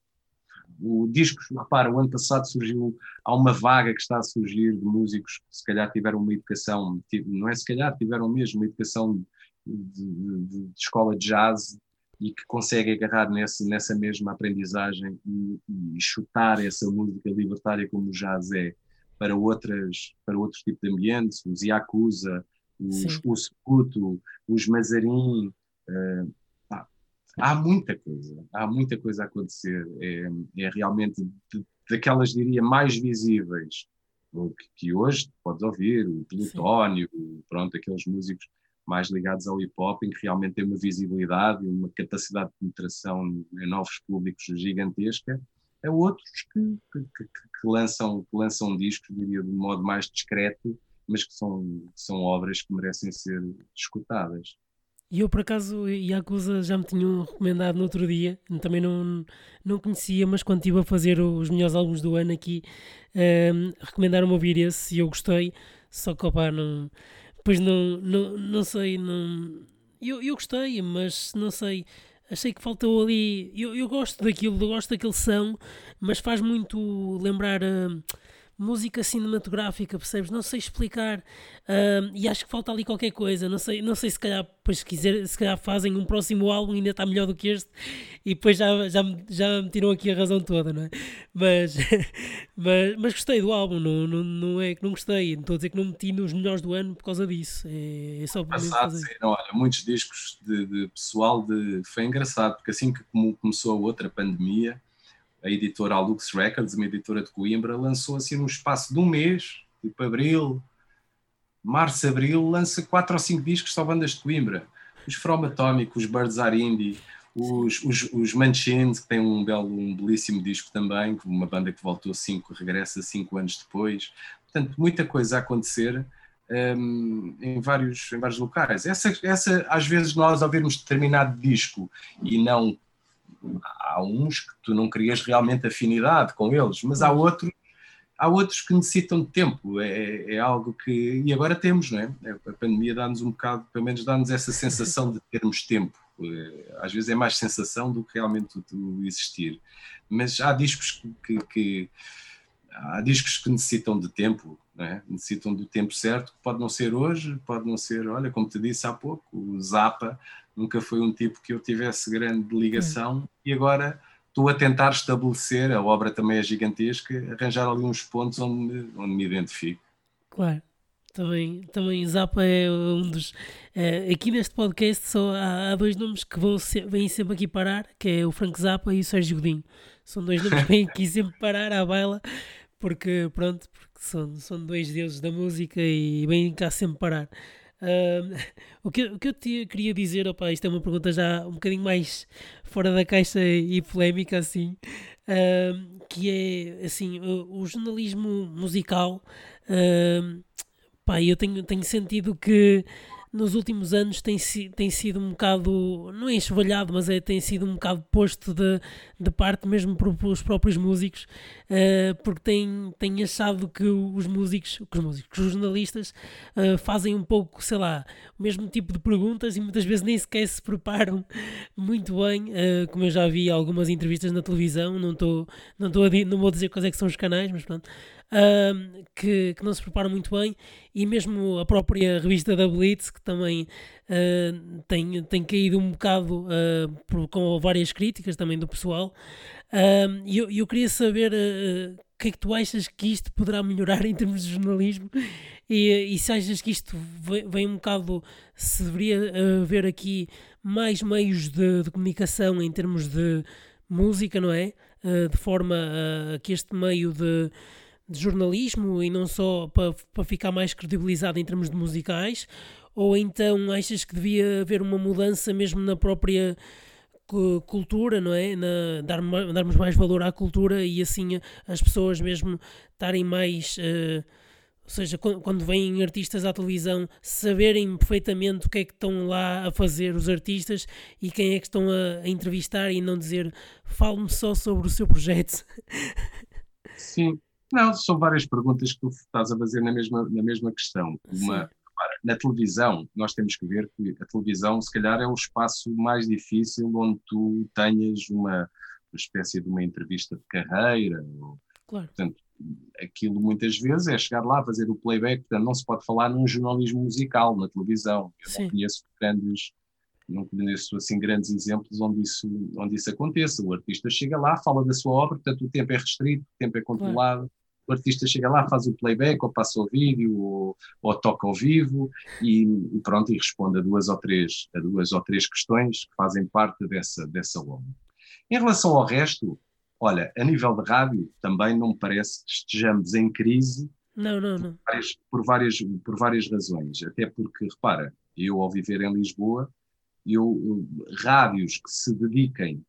o disco, repara, o ano passado surgiu, há uma vaga que está a surgir de músicos que se calhar tiveram uma educação, não é se calhar, tiveram mesmo uma educação de, de, de escola de jazz e que conseguem agarrar nesse, nessa mesma aprendizagem e, e, chutar essa música libertária como o jazz é para, outras, para outros tipos de ambientes, os Yakuza, os, o Sputo, os Mazarin. Uh, há muita coisa, há muita coisa a acontecer. É, é realmente de, daquelas, diria, mais visíveis que, que hoje podes ouvir, o Plutónio, pronto, aqueles músicos mais ligados ao hip hop, em que realmente tem uma visibilidade e uma capacidade de penetração em novos públicos gigantesca a outros que, que, que, que lançam, que lançam discos, diria, de modo mais discreto, mas que são, são obras que merecem ser escutadas. E eu, por acaso, Yakuza já me tinham recomendado no outro dia, também não, não conhecia, mas quando estive a fazer os melhores álbuns do ano aqui, um, ehm, recomendaram-me ouvir esse e eu gostei, só que, opá, não, depois não, não, não sei, não, eu, eu gostei, mas não sei, achei que faltou ali, eu, eu gosto daquilo, eu gosto daquele som, mas faz muito lembrar... Uh, música cinematográfica, percebes? Não sei explicar uh, e acho que falta ali qualquer coisa. Não sei, não sei se calhar, depois, quiser, se calhar fazem um próximo álbum ainda está melhor do que este e depois já, já, já me tiram aqui a razão toda, não é? Mas, (laughs) mas, mas gostei do álbum, não, não, não é que não gostei, não estou a dizer que não meti nos melhores do ano por causa disso. É, é só Passado, sim, não, olha, muitos discos de, de pessoal de, foi engraçado, porque assim que começou a outra pandemia a editora Lux Records, uma editora de Coimbra, lançou assim no espaço de um mês, tipo abril, março, abril, lança quatro ou cinco discos só bandas de Coimbra. Os From Atomic, os Birds Are Indie, os, os, os Manchins, que tem um belo, um belíssimo disco também, uma banda que voltou cinco, regressa cinco anos depois. Portanto, muita coisa a acontecer um, em, vários, em vários locais. Essa, essa, às vezes, nós ouvirmos determinado disco e não há uns que tu não crias realmente afinidade com eles, mas há outros há outros que necessitam de tempo, é, é, algo que. E agora temos, não é? A pandemia dá-nos um bocado, pelo menos dá-nos essa sensação de termos tempo. É, às vezes é mais sensação do que realmente o existir. Mas há discos que, que, há discos que necessitam de tempo, é? necessitam do tempo certo, pode não ser hoje, pode não ser, olha, como te disse há pouco, o Zappa nunca foi um tipo que eu tivesse grande ligação hum. e agora estou a tentar estabelecer, a obra também é gigantesca, arranjar ali uns pontos onde, onde me identifico. Claro. Também, também Zappa é um dos. É, aqui neste podcast só há, há dois nomes que vão ser, vêm sempre aqui parar, que é o Frank Zappa e o Sérgio Godinho. São dois nomes que vêm aqui sempre parar à baila, porque pronto, porque são, são dois deuses da música e vêm cá sempre parar. (laughs) O, que, o que eu te queria dizer, opa, isto é uma pergunta já um bocadinho mais fora da caixa e polémica, assim, uh, que é assim: o, o jornalismo musical. Uh, pá, eu tenho, tenho sentido que nos últimos anos tem, tem sido um bocado, não é enxovalhado, mas é, tem sido um bocado posto de, de parte mesmo por, pelos próprios músicos, uh, porque têm, têm achado que os músicos, que os músicos, os jornalistas uh, fazem um pouco, sei lá, o mesmo tipo de perguntas e muitas vezes nem sequer se preparam (laughs) muito bem, uh, como eu já vi algumas entrevistas na televisão, não estou não, tô não vou dizer quais é que são os canais, mas pronto, uh, que, que, não se preparam muito bem, e mesmo a própria revista da Blitz, que também uh, tem, tem caído um bocado uh, por, com várias críticas também do pessoal. E eu, eu queria saber o que é que tu achas que isto poderá melhorar (laughs) em termos de jornalismo e, e se achas que isto vem, vem, um bocado, se deveria haver aqui mais meios de, de comunicação em termos de música, não é? Uh, de forma a que este meio de, de jornalismo e não só para, para ficar mais credibilizado em termos de musicais? Ou então achas que devia haver uma mudança mesmo na própria cultura, não é? Na, dar, darmos mais valor à cultura e assim as pessoas mesmo estarem mais. Uh, ou seja, quando vêm artistas à televisão, saberem perfeitamente o que é que estão lá a fazer os artistas e quem é que estão a, a entrevistar e não dizer fale-me só sobre o seu projeto. (laughs) Sim, não, são várias perguntas que tu estás a fazer na mesma, na mesma questão. Uma, na televisão, nós temos que ver que a televisão, se calhar, é o espaço mais difícil onde tu tenhas uma, uma espécie de uma entrevista de carreira. Ou, claro. Portanto, aquilo muitas vezes é chegar lá, fazer o playback, portanto, não se pode falar num jornalismo musical na televisão. Eu Sim. não conheço grandes não conheço assim grandes exemplos onde isso, onde isso aconteça. O artista chega lá, fala da sua obra, portanto o tempo é restrito, o tempo é controlado, claro o artista chega lá, faz o playback, ou passa o vídeo, ou, ou toca ao vivo, e, e, pronto, e responde a duas ou três, a duas ou três questões que fazem parte dessa, dessa onda. Em relação ao resto, olha, a nível de rádio, também não me parece que estejamos em crise. Não, não, não. Por várias, por várias, por várias razões. Até porque, repara, eu ao viver em Lisboa, eu, eu rádios que se dediquem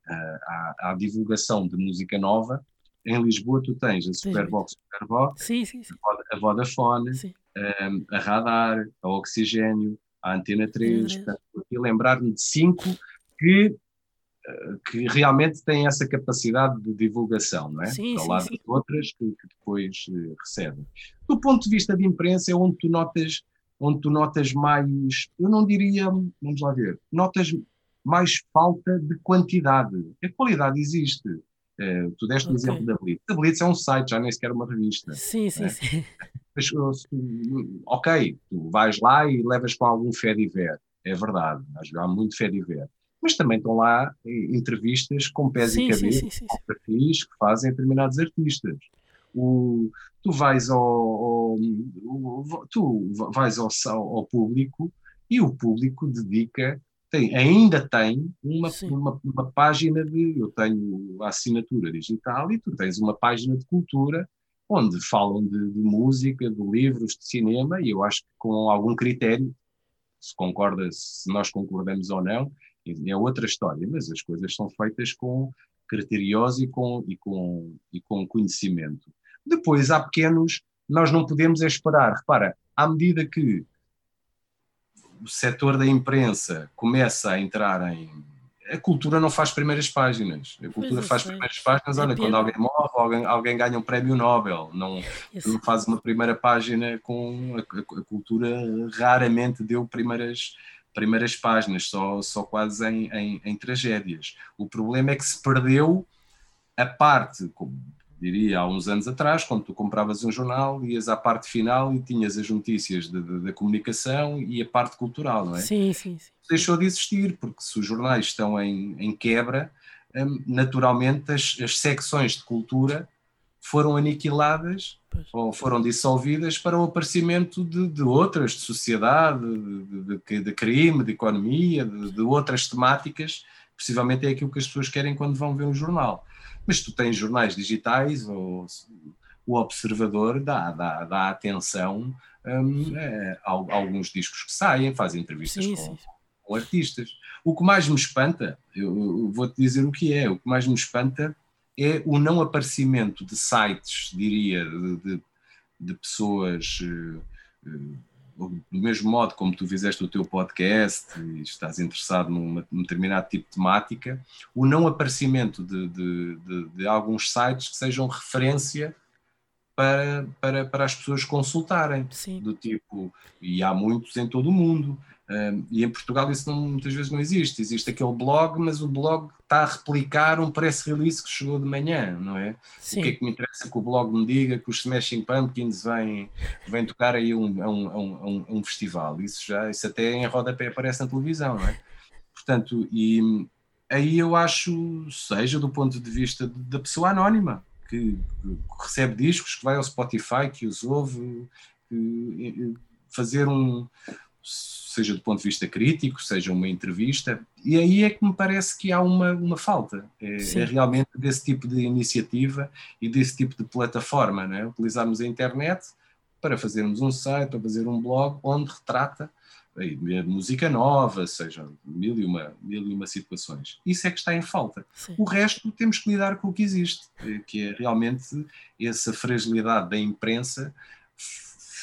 à divulgação de música nova, em Lisboa tu tens a Superbox Superbox, sim, sim, sim. a Vodafone, um, a Radar, a Oxigênio, a Antena 3. Portanto, aqui lembrar-me de cinco que, eh, que realmente têm essa capacidade de divulgação, não é? Sim, Ao lado das outras que, que depois uh, recebem. Do ponto de vista de imprensa, é onde tu notas onde tu notas mais, eu não diria, vamos lá ver, notas mais falta de quantidade. A qualidade existe. Uh, tu deste okay. o exemplo da Blitz. A Blitz é um site, já nem sequer uma revista. Sim, sim, é? sim. Mas, ok, tu vais lá e levas com algum fé de ver. É verdade, há muito fé de ver. Mas também estão lá entrevistas com pés sim, e cabeça, com perfis que fazem determinados artistas. O, tu vais ao, ao, tu vais ao, ao público e o público dedica tem, ainda tem uma, uma, uma, página de. Eu tenho a assinatura digital e tu tens uma página de cultura onde falam de, de música, de livros, de cinema, e eu acho que com algum critério, se concorda, se nós concordamos ou não, é outra história, mas as coisas são feitas com criterioso e com, e com, e com conhecimento. Depois há pequenos, nós não podemos esperar. Repara, à medida que o setor da imprensa começa a entrar em. A cultura não faz primeiras páginas. A cultura faz primeiras páginas, olha, é quando alguém morre, alguém, alguém ganha um prémio Nobel. Não, não faz uma primeira página com. A, a, cultura raramente deu primeiras, primeiras páginas, só, só quase em, em, em tragédias. O problema é que se perdeu a parte, diria, há uns anos atrás, quando tu compravas um jornal, ias à parte final e tinhas as notícias da comunicação e a parte cultural, não é? Sim, sim, sim. Deixou de existir, porque se os jornais estão em, em quebra, hum, naturalmente as, as secções de cultura foram aniquiladas pois. ou foram dissolvidas para o aparecimento de, de outras, de sociedade, de, de, de crime, de economia, de, outras temáticas. Possivelmente é aquilo que as pessoas querem quando vão ver um jornal. Mas tu tens jornais digitais, ou, o Observador dá, dá, dá atenção um, é, a, a, alguns discos que saem, fazem entrevistas sim, com, sim. com, artistas. O que mais me espanta, eu, eu vou-te dizer o que é, o que mais me espanta é o não aparecimento de sites, diria, de, de, de pessoas. Uh, uh, do mesmo modo como tu fizeste o teu podcast e estás interessado numa, num determinado tipo de temática, o não aparecimento de, de, de, de alguns sites que sejam referência para, para, para as pessoas consultarem. Sim. Do tipo, e há muitos em todo o mundo. Um, e em Portugal isso não, muitas vezes não existe. Existe aquele blog, mas o blog está a replicar um press release que chegou de manhã, não é? Sim. O que é que me interessa que o blog me diga que os Smashing Pumpkins vêm, vêm tocar aí um, um, um, um, festival? Isso já, isso até em rodapé aparece na televisão, não é? Portanto, e aí eu acho, seja do ponto de vista da pessoa anónima, que, que recebe discos, que vai ao Spotify, que os ouve, que, fazer um seja do ponto de vista crítico, seja uma entrevista, e aí é que me parece que há uma, uma falta, é, é realmente desse tipo de iniciativa e desse tipo de plataforma, né? utilizarmos a internet para fazermos um site ou fazer um blog onde retrata música nova, seja mil e, uma, mil e uma situações. Isso é que está em falta. Sim. O resto temos que lidar com o que existe, que é realmente essa fragilidade da imprensa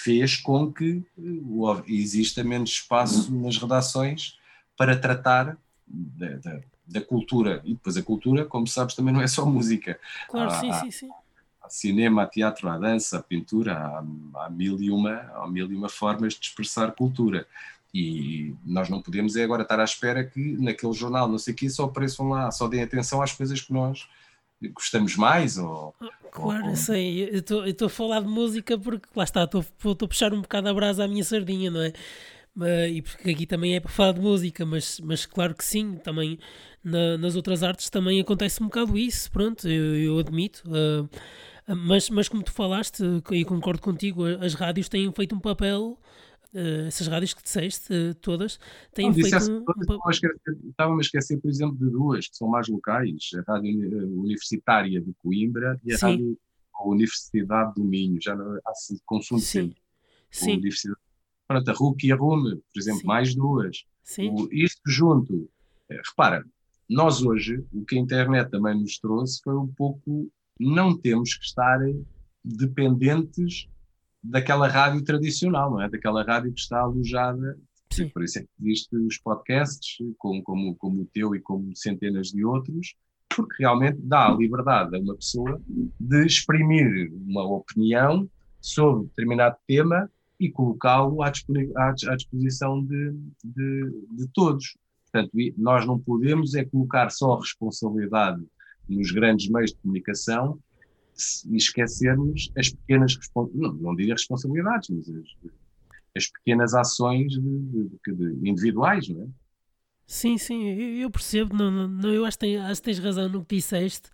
fez com que uh, exista menos espaço nas redações para tratar da, da, da, cultura. E depois a cultura, como sabes, também não é só música. Claro, há, sim, sim, sim. Há cinema, há teatro, há dança, há pintura, há, há, mil e uma, há mil e uma formas de expressar cultura. E nós não podemos é agora estar à espera que naquele jornal, não sei o que, só apareçam lá, só deem atenção às coisas que nós gostamos mais? Ou, claro, ou... sei. Eu estou a falar de música porque lá está, estou a puxar um bocado a brasa à minha sardinha, não é? e porque aqui também é para falar de música, mas, mas claro que sim, também na, nas outras artes também acontece um bocado isso, pronto, eu, eu admito. Uh, mas, mas como tu falaste, e concordo contigo, as rádios têm feito um papel uh, essas rádios que disseste, uh, todas, têm não, feito. Um, Estava-me a esquecer, por exemplo, de duas que são mais locais: a Rádio eh, Universitária de Coimbra e a Sim. Rádio a Universidade do Minho. Já há consumo Sim. Sim. A Universidade. Pronto, a RUC e a RUME, por exemplo, Sim. mais duas. Sim. O, isto junto. repara, nós hoje, o que a internet também nos trouxe foi um pouco não temos que estar dependentes daquela rádio tradicional, não é? Daquela rádio que está alojada. Sim. Por isso é que existe os podcasts, como, como, como o teu e como centenas de outros, porque realmente dá a liberdade a uma pessoa de exprimir uma opinião sobre determinado tema e colocá-lo à, disposição de, de, de, todos. Portanto, nós não podemos é colocar só a responsabilidade nos grandes meios de comunicação e esquecermos as pequenas não, não diria responsabilidades, mas as, as pequenas ações de, de, individuais, não é? Sim, sim, eu percebo, não, não, eu acho que, tens, acho que tens razão no que disseste.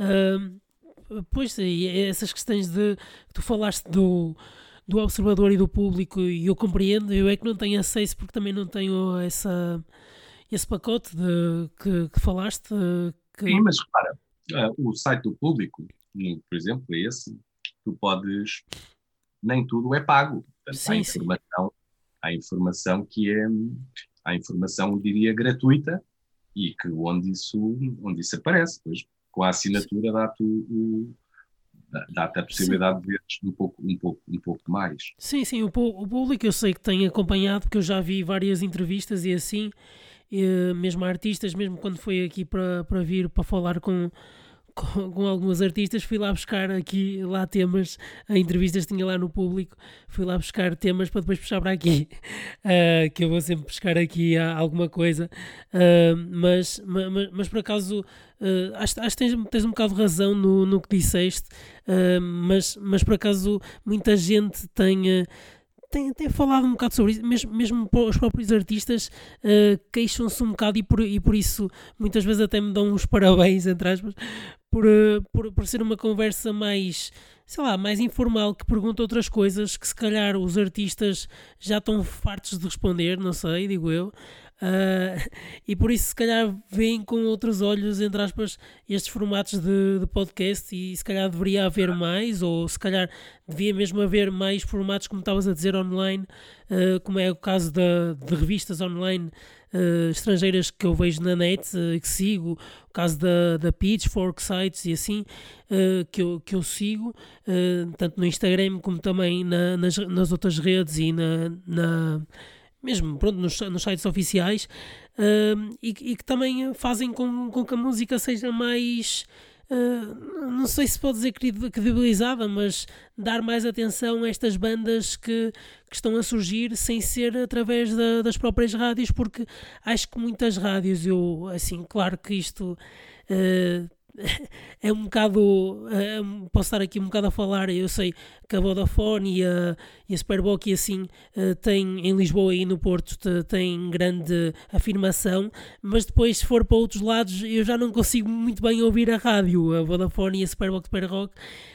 Uh, pois, essas questões de tu falaste do, do observador e do público, e eu compreendo, eu é que não tenho acesso porque também não tenho essa, esse pacote de, que, que falaste. Que... Sim, mas repara, uh, o site do público, por exemplo, esse, tu podes, nem tudo é pago. Portanto, sim, há informação, sim. há informação que é à informação, eu diria, gratuita e que onde isso, onde isso aparece. Pois, com a assinatura dá-te o, dá-te a possibilidade sim. de ver um pouco, um, pouco, um pouco mais. Sim, sim, o, o público eu sei que tem acompanhado, porque eu já vi várias entrevistas e assim, e, mesmo artistas, mesmo quando foi aqui para, para vir para falar com, com, com, alguns artistas, fui lá buscar aqui lá temas, a entrevistas tinha lá no público, fui lá buscar temas para depois puxar para aqui, uh, (laughs) que eu vou sempre buscar aqui alguma coisa, uh, mas, mas, mas, por acaso uh, acho, acho que tens, tens um bocado de razão no, no que disseste, mas, mas por acaso muita gente tem tem, tem falado um bocado sobre isso, mesmo, mesmo os próprios artistas uh, queixam-se um bocado e por, e por isso muitas vezes até me dão uns parabéns, entre aspas, por, uh, por, por ser uma conversa mais, sei lá, mais informal, que pergunta outras coisas que se calhar os artistas já estão fartos de responder, não sei, digo eu. Uh, (laughs) e por isso, se calhar, veem com outros olhos, entre aspas, estes formatos de, de, podcast. E se calhar deveria haver mais, ou se calhar devia mesmo haver mais formatos, como estavas a dizer, online, uh, como é o caso da, de revistas online uh, estrangeiras que eu vejo na net, que sigo, o caso da, da Pitchfork Sites e assim, que, eu, que eu sigo, tanto no Instagram como também na, nas, nas outras redes e na, na mesmo pronto, nos, nos sites oficiais, uh, e, e, que também fazem com, com que a música seja mais. Uh, não sei se pode dizer credibilizada, mas dar mais atenção a estas bandas que, que estão a surgir sem ser através da, das próprias rádios, porque acho que muitas rádios, eu, assim, claro que isto uh, é um bocado. É, posso estar aqui um bocado a falar. Eu sei que a Vodafone e a, e a Superboc e assim eh, têm em Lisboa e no Porto têm grande afirmação, mas depois, se for para outros lados, eu já não consigo muito bem ouvir a rádio. A Vodafone e a Superboc Superrock.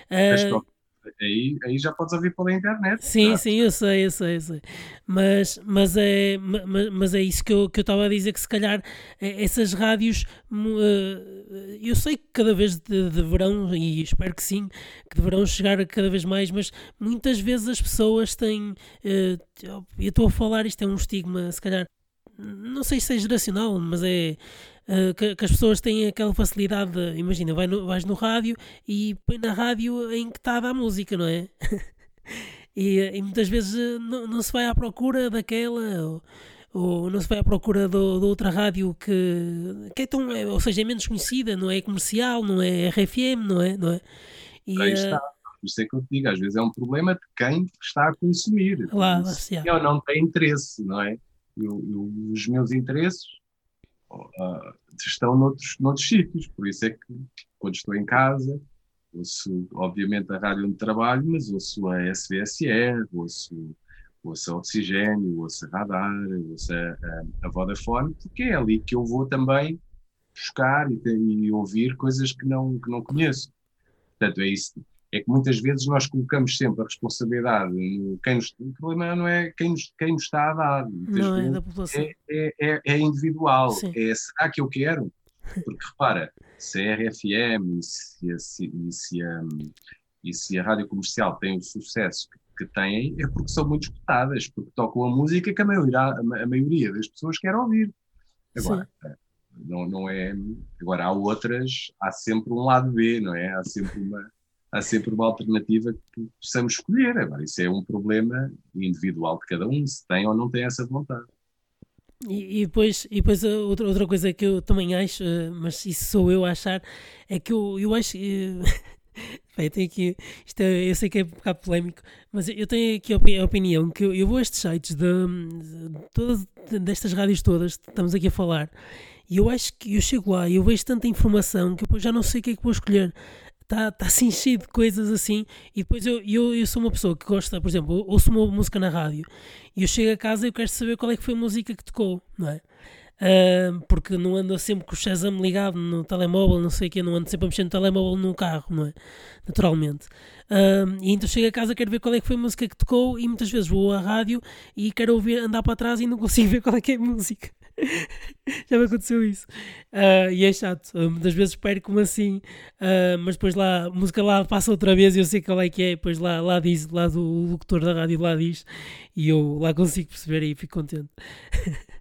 Uh, aí, aí já podes ouvir pela internet. Sim, sim, eu sei, eu sei, eu sei. Mas, mas, é, mas, mas é isso que eu que eu estava a dizer, que se calhar é, essas rádios, uh, eu sei que cada vez de, deverão, e espero que sim, que deverão chegar cada vez mais, mas muitas vezes as pessoas têm, uh, eu estou a falar, isto é um estigma, se calhar, não sei se é geracional, mas é uh, que, que, as pessoas têm aquela facilidade, de, imagina, vai no, vais no rádio e põe na rádio em que está a dar música, não é? (laughs) e, e, muitas vezes eh, não, não, se vai à procura daquela. Ou, ou não se vai à procura de outra rádio que, que é tão, é, ou seja, é menos conhecida, não é comercial, não é RFM, não é? Não é? E, Aí está. Isso é que eu te digo, às vezes é um problema de quem está a consumir. Lá, ou não tem interesse, não é? Eu, eu, os meus interesses uh, estão noutros, noutros sítios, por isso é que quando estou em casa, ouço obviamente a rádio onde trabalho, mas ouço a SVSR, ouço, ouço a Oxigênio, ouço a Radar, ouço a, a, a Vodafone, porque é ali que eu vou também buscar e, e ouvir coisas que não, que não conheço. Portanto, é isso é que muitas vezes nós colocamos sempre a responsabilidade no quem nos, o problema não é quem nos, quem nos está a dar, não é, da população. É, é, é, é individual, Sim. é será que eu quero? (laughs) Porque repara, se a RFM e se, a, se, se a, e se a rádio comercial tem o sucesso que, que têm, é porque são muito escutadas, porque tocam a música que a maioria, a maioria das pessoas quer ouvir. Agora, Sim. Não, não é. Agora, há outras, há sempre um lado B, não é? Há sempre uma, há sempre uma alternativa que possamos escolher. Agora, isso é um problema individual de cada um, se tem ou não tem essa vontade. E, e, depois, e depois outra, outra coisa que eu também acho, eh, mas isso sou eu a achar, é que eu, eu acho. (laughs) Bem, tenho aqui, isto é, eu sei que é um bocado polémico, mas eu tenho aqui a opinião que eu, eu vou a estes sites de, de, todas, destas rádios todas que estamos aqui a falar e eu acho que eu chego lá e eu vejo tanta informação que eu já não sei o que é que vou escolher está tá assim cheio de coisas assim. E depois eu, eu, eu sou uma pessoa que gosta, por exemplo, ouço uma música na rádio e eu chego a casa e eu quero saber qual é que foi a música que tocou, não é? Uh, porque não ando sempre com o Shazam ligado no telemóvel, não sei o que, não ando sempre a mexer no telemóvel no carro, não é? Naturalmente. Uh, e então chego a casa, quero ver qual é que foi a música que tocou e muitas vezes vou à rádio e quero ouvir, andar para trás e não consigo (laughs) ver qual é que é a música. (laughs) Já me aconteceu isso. Uh, e é chato. Uh, muitas vezes perco-me assim, uh, mas depois lá, a música lá passa outra vez e eu sei qual é que é. Depois lá, lá diz, lá do locutor da rádio lá diz, e eu lá consigo perceber e fico contente. (laughs)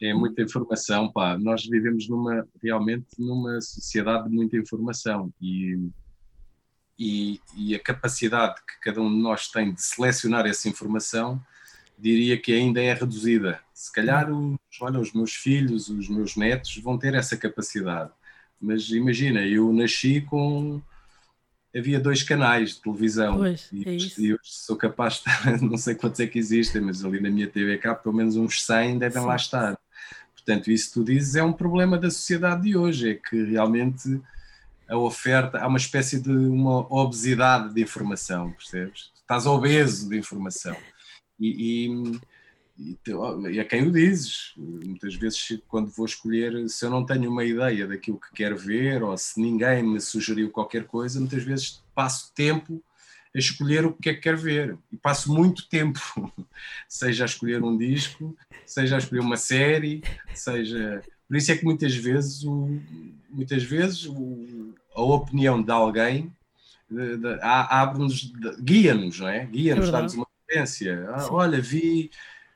é muita informação, pá. Nós vivemos numa, realmente numa sociedade de muita informação e, e, e a capacidade que cada um de nós tem de selecionar essa informação diria que ainda é reduzida. Se calhar os, olha, os meus filhos, os meus netos vão ter essa capacidade. Mas imagina, eu nasci com. Havia dois canais de televisão pois, e, é e eu sou capaz de estar, (laughs) não sei quantos é que existem, mas ali na minha TV cá pelo menos uns 100 devem Sim. lá estar. Portanto, isso tu dizes é um problema da sociedade de hoje, é que realmente a oferta, há uma espécie de uma obesidade de informação, percebes? Estás obeso de informação. E, e, e, a quem o dizes, muitas vezes quando vou escolher, se eu não tenho uma ideia daquilo que quero ver, ou se ninguém me sugeriu qualquer coisa, muitas vezes passo tempo a escolher o que é que quero ver. E passo muito tempo, (laughs) seja a escolher um disco, seja a escolher uma série, seja. Por isso é que muitas vezes, o, muitas vezes o, a opinião de alguém abre-nos, guia-nos, não é? Guia-nos, é dá-nos uma experiência. Ah, olha, vi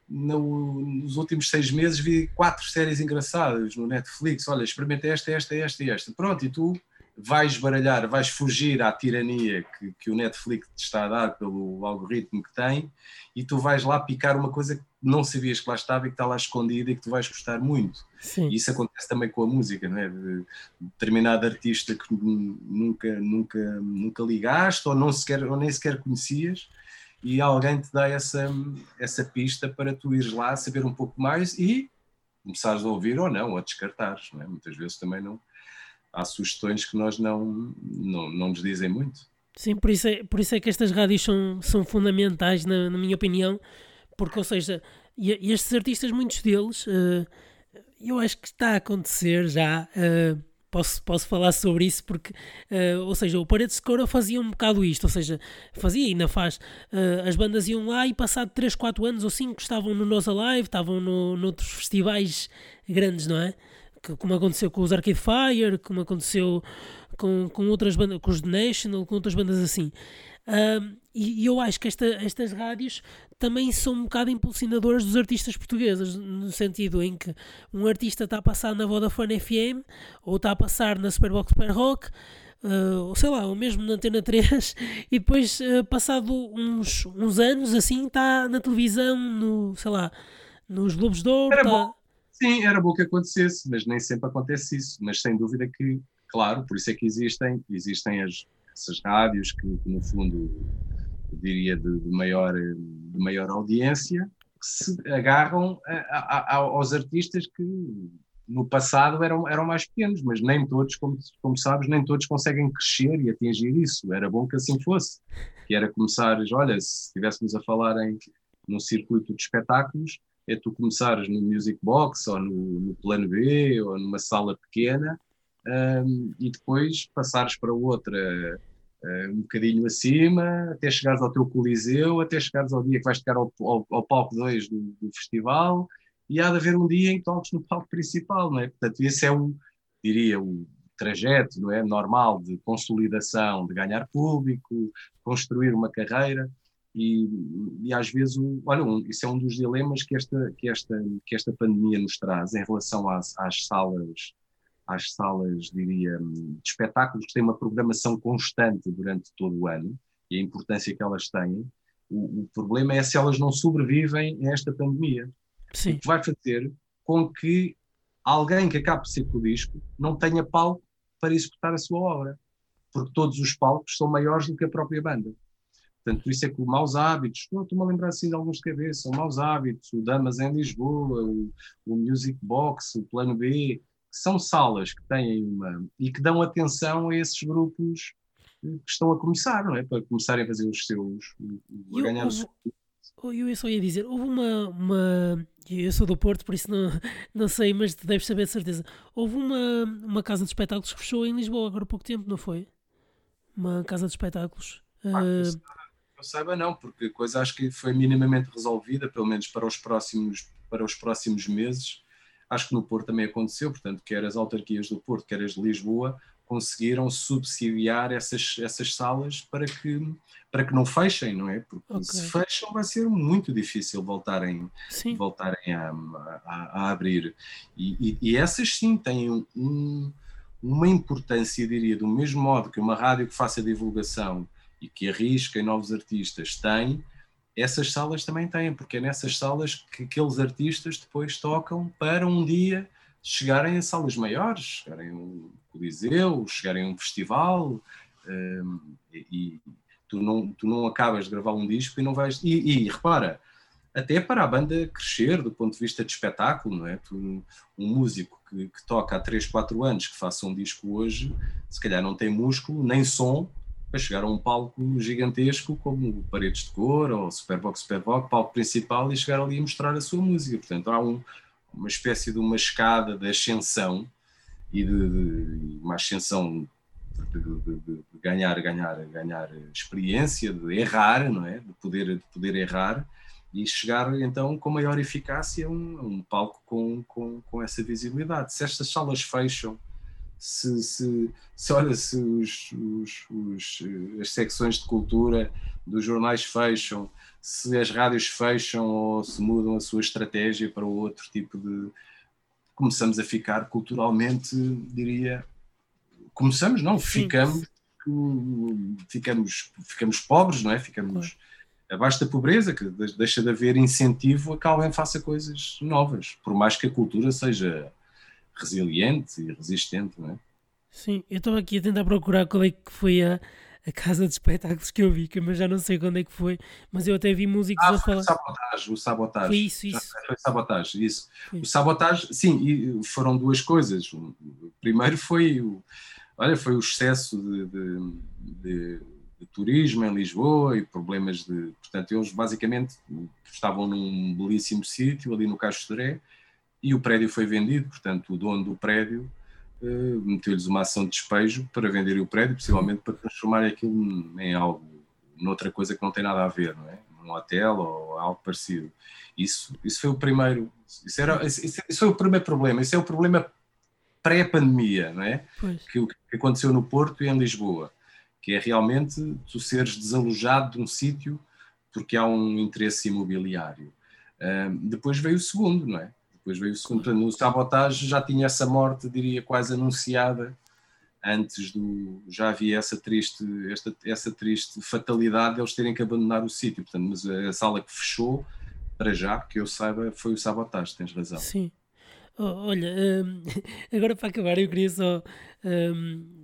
no, nos últimos seis meses vi quatro séries engraçadas no Netflix. Olha, experimenta esta, esta, esta e esta. Pronto, e tu vais baralhar, vais fugir à tirania que, que o Netflix te está a dar pelo algoritmo que tem e tu vais lá picar uma coisa que não sabias que lá estava e que está lá escondida e que tu vais gostar muito. Sim. E isso acontece também com a música, não é? De determinado artista que nunca, nunca, nunca ligaste ou, não sequer, ou nem sequer conhecias e alguém te dá essa, essa pista para tu ires lá saber um pouco mais e começares a ouvir ou não, a descartares. Não é? Muitas vezes também não há sugestões que nós não, não, não nos dizem muito. Sim, por isso é, por isso é que estas rádios são, são fundamentais, na, na minha opinião, porque, ou seja, estes artistas, muitos deles, uh, eu acho que está a acontecer já. Uh, posso, posso falar sobre isso porque, uh, ou seja, o Paredes de Cora fazia um bocado isto, ou seja, fazia e ainda faz. Uh, as bandas iam lá e passado 3, 4 anos ou 5 estavam no Nós Alive, estavam no, noutros festivais grandes, não é? Que, como aconteceu com os Arcade Fire, como aconteceu com, com outras bandas, com os The National, com outras bandas assim. Uh, e, e, eu acho que esta, estas rádios também são um bocado impulsionadoras dos artistas portugueses, no sentido em que um artista está a passar na Vodafone FM ou está a passar na Superbox Super Rock. Uh, ou sei lá, ou mesmo na Antena 3, (laughs) e depois, uh, passado uns, uns anos, assim, está na televisão, no, sei lá, nos Globos de Ouro. Era tá... bom. Sim, era bom que acontecesse, mas nem sempre acontece isso. Mas sem dúvida que, claro, por isso é que existem, existem as, essas rádios que, que no fundo diria, de, de, maior, de maior audiência, que se agarram a, a, aos artistas que no passado eram, eram mais pequenos, mas nem todos, como, como sabes, nem todos conseguem crescer e atingir isso. Era bom que assim fosse. Que era começares, olha, se estivéssemos a falar em num circuito de espetáculos, é tu começares no Music Box ou no, no Plano B ou numa sala pequena um, e depois passares para outra um bocadinho acima, até chegares ao teu coliseu, até chegares ao dia que vais tocar ao, ao, ao palco 2 do, do, festival, e há de haver um dia em que toques no (laughs) palco principal, não é? Portanto, esse é o, diria, o trajeto, não é? Normal de consolidação, de ganhar público, construir uma carreira, E, e às vezes, olha, um, isso é um dos dilemas que esta, que esta, que esta pandemia nos traz em relação às, às salas, às salas, diria, de espetáculos que têm uma programação constante durante todo o ano e a importância que elas têm. O, o problema é se elas não sobrevivem a esta pandemia. Sim. O que vai fazer com que alguém que acabe de ser com o disco não tenha palco para executar a sua obra, porque todos os palcos são maiores do que a própria banda. Portanto, por isso é que o Maus Hábitos, estou-me a lembrar assim de alguns de cabeça, o Maus Hábitos, o Damas em Lisboa, o, o Music Box, o Plano B, são salas que têm uma. e que dão atenção a esses grupos que estão a começar, não é? Para começarem a fazer os seus. a ganhar os eu só ia dizer, houve uma, uma. Eu sou do Porto, por isso não, não sei, mas deves saber de certeza. Houve uma, uma casa de espetáculos que fechou em Lisboa agora há pouco tempo, não foi? Uma casa de espetáculos. Ah, uh... Eu saiba não, porque a coisa acho que foi minimamente resolvida, pelo menos para os próximos, para os próximos meses. Acho que no Porto também aconteceu, portanto, quer as autarquias do Porto, quer as de Lisboa, conseguiram subsidiar essas, essas salas para que, para que não fechem, não é? Porque okay. se fecham vai ser muito difícil voltarem, voltarem a, a, a abrir. E, e, e, essas sim têm um, uma importância, diria, do mesmo modo que uma rádio que faça divulgação e que arrisca em novos artistas tem, essas salas também têm, porque é nessas salas que aqueles artistas depois tocam para um dia chegarem a salas maiores, chegarem a um Coliseu, chegarem a um festival, um, e, tu não, tu não acabas de gravar um disco e não vais. E, e, repara, até para a banda crescer do ponto de vista de espetáculo, não é? Tu, um músico que, que, toca há 3, 4 anos que faça um disco hoje, se calhar não tem músculo nem som para chegar a um palco gigantesco como Paredes de Cor ou Superbox Superbox, palco principal e chegar ali e mostrar a sua música. Portanto, há um, uma espécie de uma escada de ascensão e de, de uma ascensão de, de, de, ganhar, ganhar, ganhar experiência, de errar, não é? De poder, de poder errar e chegar então com maior eficácia a um, um palco com, com, com essa visibilidade. Se estas salas fecham, se, se, se olha, se os, os, os, as secções de cultura dos jornais fecham, se as rádios fecham ou se mudam a sua estratégia para outro tipo de. Começamos a ficar culturalmente, diria. Começamos, não, ficamos, ficamos, ficamos pobres, não é? Ficamos abaixo da pobreza, que deixa de haver incentivo a que alguém faça coisas novas, por mais que a cultura seja resiliente e resistente, não é? Sim, eu estava aqui a tentar procurar qual é que foi a, a casa de espetáculos que eu vi, mas já não sei quando é que foi, mas eu até vi músicos ah, a falar. O sabotagem, o sabotagem. Foi isso, isso. foi sabotagem, isso. Foi. O sabotagem, sim, foram duas coisas. O primeiro foi o, olha, foi o excesso de, de, de, de turismo em Lisboa e problemas de. Portanto, eles basicamente estavam num belíssimo sítio ali no Caixo Seré e o prédio foi vendido, portanto, o dono do prédio uh, meteu-lhes uma ação de despejo para venderem o prédio, possivelmente para transformar aquilo em algo, noutra coisa que não tem nada a ver, não é? Num hotel ou algo parecido. Isso, isso foi o primeiro, isso, era, isso, isso foi o primeiro problema, isso é o problema pré-pandemia, não é? Que, que aconteceu no Porto e em Lisboa, que é realmente tu seres desalojado de um sítio porque há um interesse imobiliário. Uh, depois veio o segundo, não é? Depois veio o segundo. Já tinha essa morte, diria, quase anunciada antes do. Já havia essa triste, esta, essa triste fatalidade de eles terem que abandonar o sítio. Portanto, mas a sala que fechou, para já, que eu saiba, foi o Sabotage, tens razão. Sim. Oh, olha, um, (laughs) agora para acabar, eu queria só. Um,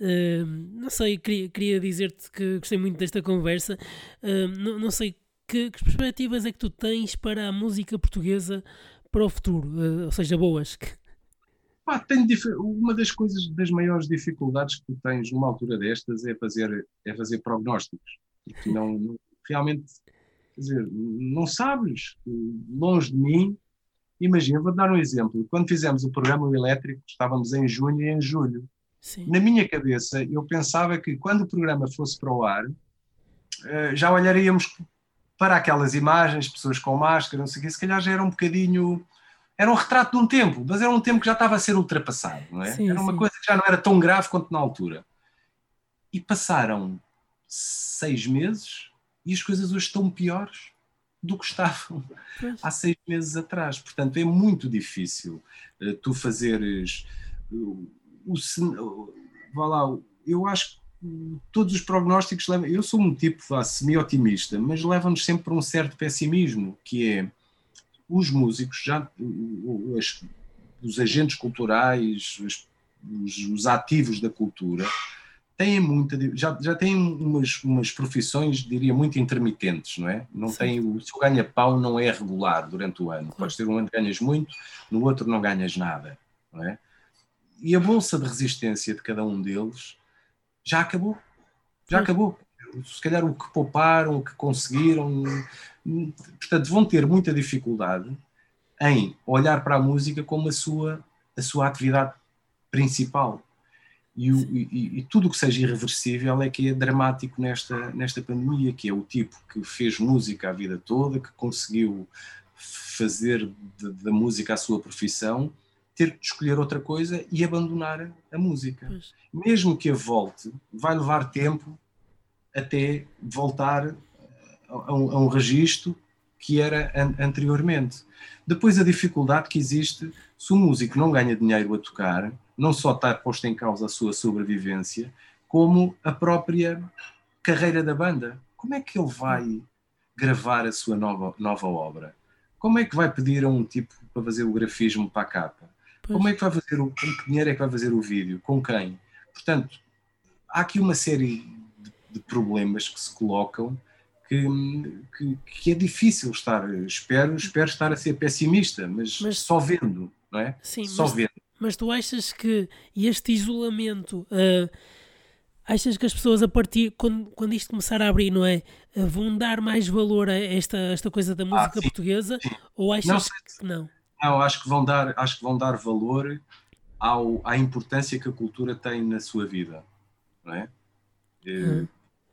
um, não sei, queria, queria dizer-te que gostei muito desta conversa. Hum, não, não sei que, que perspectivas é que tu tens para a música portuguesa para o futuro, uh, ou seja, boas? Pá, tenho uma das coisas, das maiores dificuldades que tu tens numa altura destas é fazer, é fazer prognósticos. Porque não, realmente, quer dizer, não sabes. Longe de mim, imagina, vou dar um exemplo. Quando fizemos o programa elétrico, estávamos em junho e em julho. Sim. Na minha cabeça, eu pensava que quando o programa fosse para o ar, eh, já olharíamos para aquelas imagens, pessoas com máscara, não sei o quê, se calhar já era um bocadinho. Era um retrato de um tempo, mas era um tempo que já estava a ser ultrapassado, não é? Sim, era uma sim. coisa que já não era tão grave quanto na altura. E passaram seis meses e as coisas hoje estão piores do que estavam pois. há seis meses atrás. Portanto, é muito difícil uh, tu fazeres uh, o, o, vá lá, eu acho que todos os prognósticos levam, eu sou um tipo semi-otimista, mas levam-nos sempre para um certo pessimismo, que é os músicos, já os, os agentes culturais, os, os, ativos da cultura, têm muita, já, já têm umas, umas profissões, diria, muito intermitentes, não é? Não tem, o seu ganha-pão não é regular durante o ano. Podes ter um ano que ganhas muito, no outro não ganhas nada, não é? E a bolsa de resistência de cada um deles já acabou. Já acabou. Se calhar o que pouparam, o que conseguiram, portanto, vão ter muita dificuldade em olhar para a música como a sua, a sua atividade principal. E, o, e, e tudo o que seja irreversível é que é dramático nesta, nesta pandemia, que é o tipo que fez música a vida toda, que conseguiu fazer da música a sua profissão, ter que escolher outra coisa e abandonar a música. Pois. Mesmo que a volte, vai levar tempo até voltar a um, a um registro que era an anteriormente. Depois a dificuldade que existe se o músico não ganha dinheiro a tocar, não só está posto em causa a sua sobrevivência, como a própria carreira da banda. Como é que ele vai gravar a sua nova, nova obra? Como é que vai pedir a um tipo para fazer o grafismo para a capa? Pois. Como é que vai fazer o, com que dinheiro é que vai fazer o vídeo? Com quem? Portanto, há aqui uma série de, de problemas que se colocam que, que, que, é difícil estar. Espero, espero estar a ser pessimista, mas, mas só vendo, não é? Sim, só mas, vendo. Mas tu achas que este isolamento. Uh, achas que as pessoas a partir quando, quando isto começar a abrir, não é? Uh, vão dar mais valor a esta, esta coisa da ah, música ah, sim, portuguesa? Sim. Ou achas não, que não? Não, acho que vão dar, acho que vão dar valor ao, à importância que a cultura tem na sua vida, não é? Hum.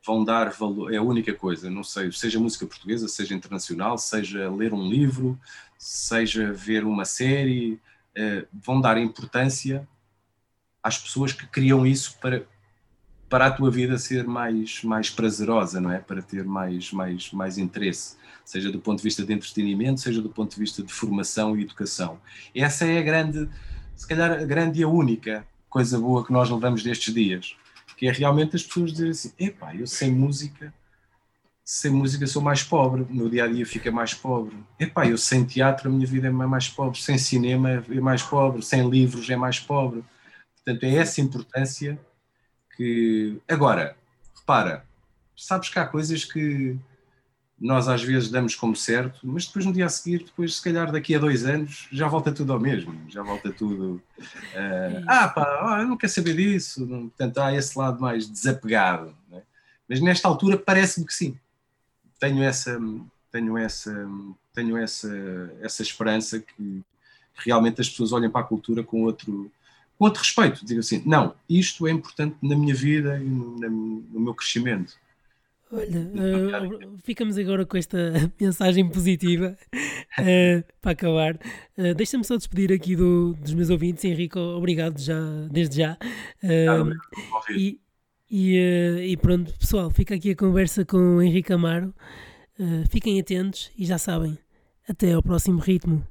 Vão dar valor, é a única coisa, não sei, seja música portuguesa, seja internacional, seja ler um livro, seja ver uma série, eh, vão dar importância às pessoas que criam isso para, para a tua vida ser mais, mais prazerosa, não é? Para ter mais, mais, mais interesse, seja do ponto de vista de entretenimento, seja do ponto de vista de formação e educação. Essa é a grande se calhar a grande e a única coisa boa que nós levamos destes dias, que é realmente as pessoas dizerem assim, epá, eu sem música, sem música sou mais pobre, no dia a dia fica mais pobre. Epá, eu sem teatro a minha vida é mais pobre, sem cinema é mais pobre, sem livros é mais pobre. Portanto, é essa importância que. Agora, repara, sabes que há coisas que nós às vezes damos como certo, mas depois no dia a seguir, depois se calhar daqui a dois anos, já volta tudo ao mesmo, já volta tudo. Uh, ah, pá, oh, eu não quero saber disso. Portanto, há esse lado mais desapegado. Né? Mas nesta altura parece-me que sim. Tenho essa, tenho essa, tenho essa, essa esperança que realmente as pessoas olhem para a cultura com outro, com outro respeito. Digo assim, não, isto é importante na minha vida e no, no meu crescimento. Olha, (laughs) uh, ficamos agora com esta (laughs) mensagem positiva uh, para acabar. Uh, Deixa-me só despedir aqui do, dos meus ouvintes, Henrique. Obrigado já, desde já. E, e, e, pronto, pessoal, fica aqui a conversa com o Henrique Amaro. fiquem atentos e já sabem, até ao próximo ritmo.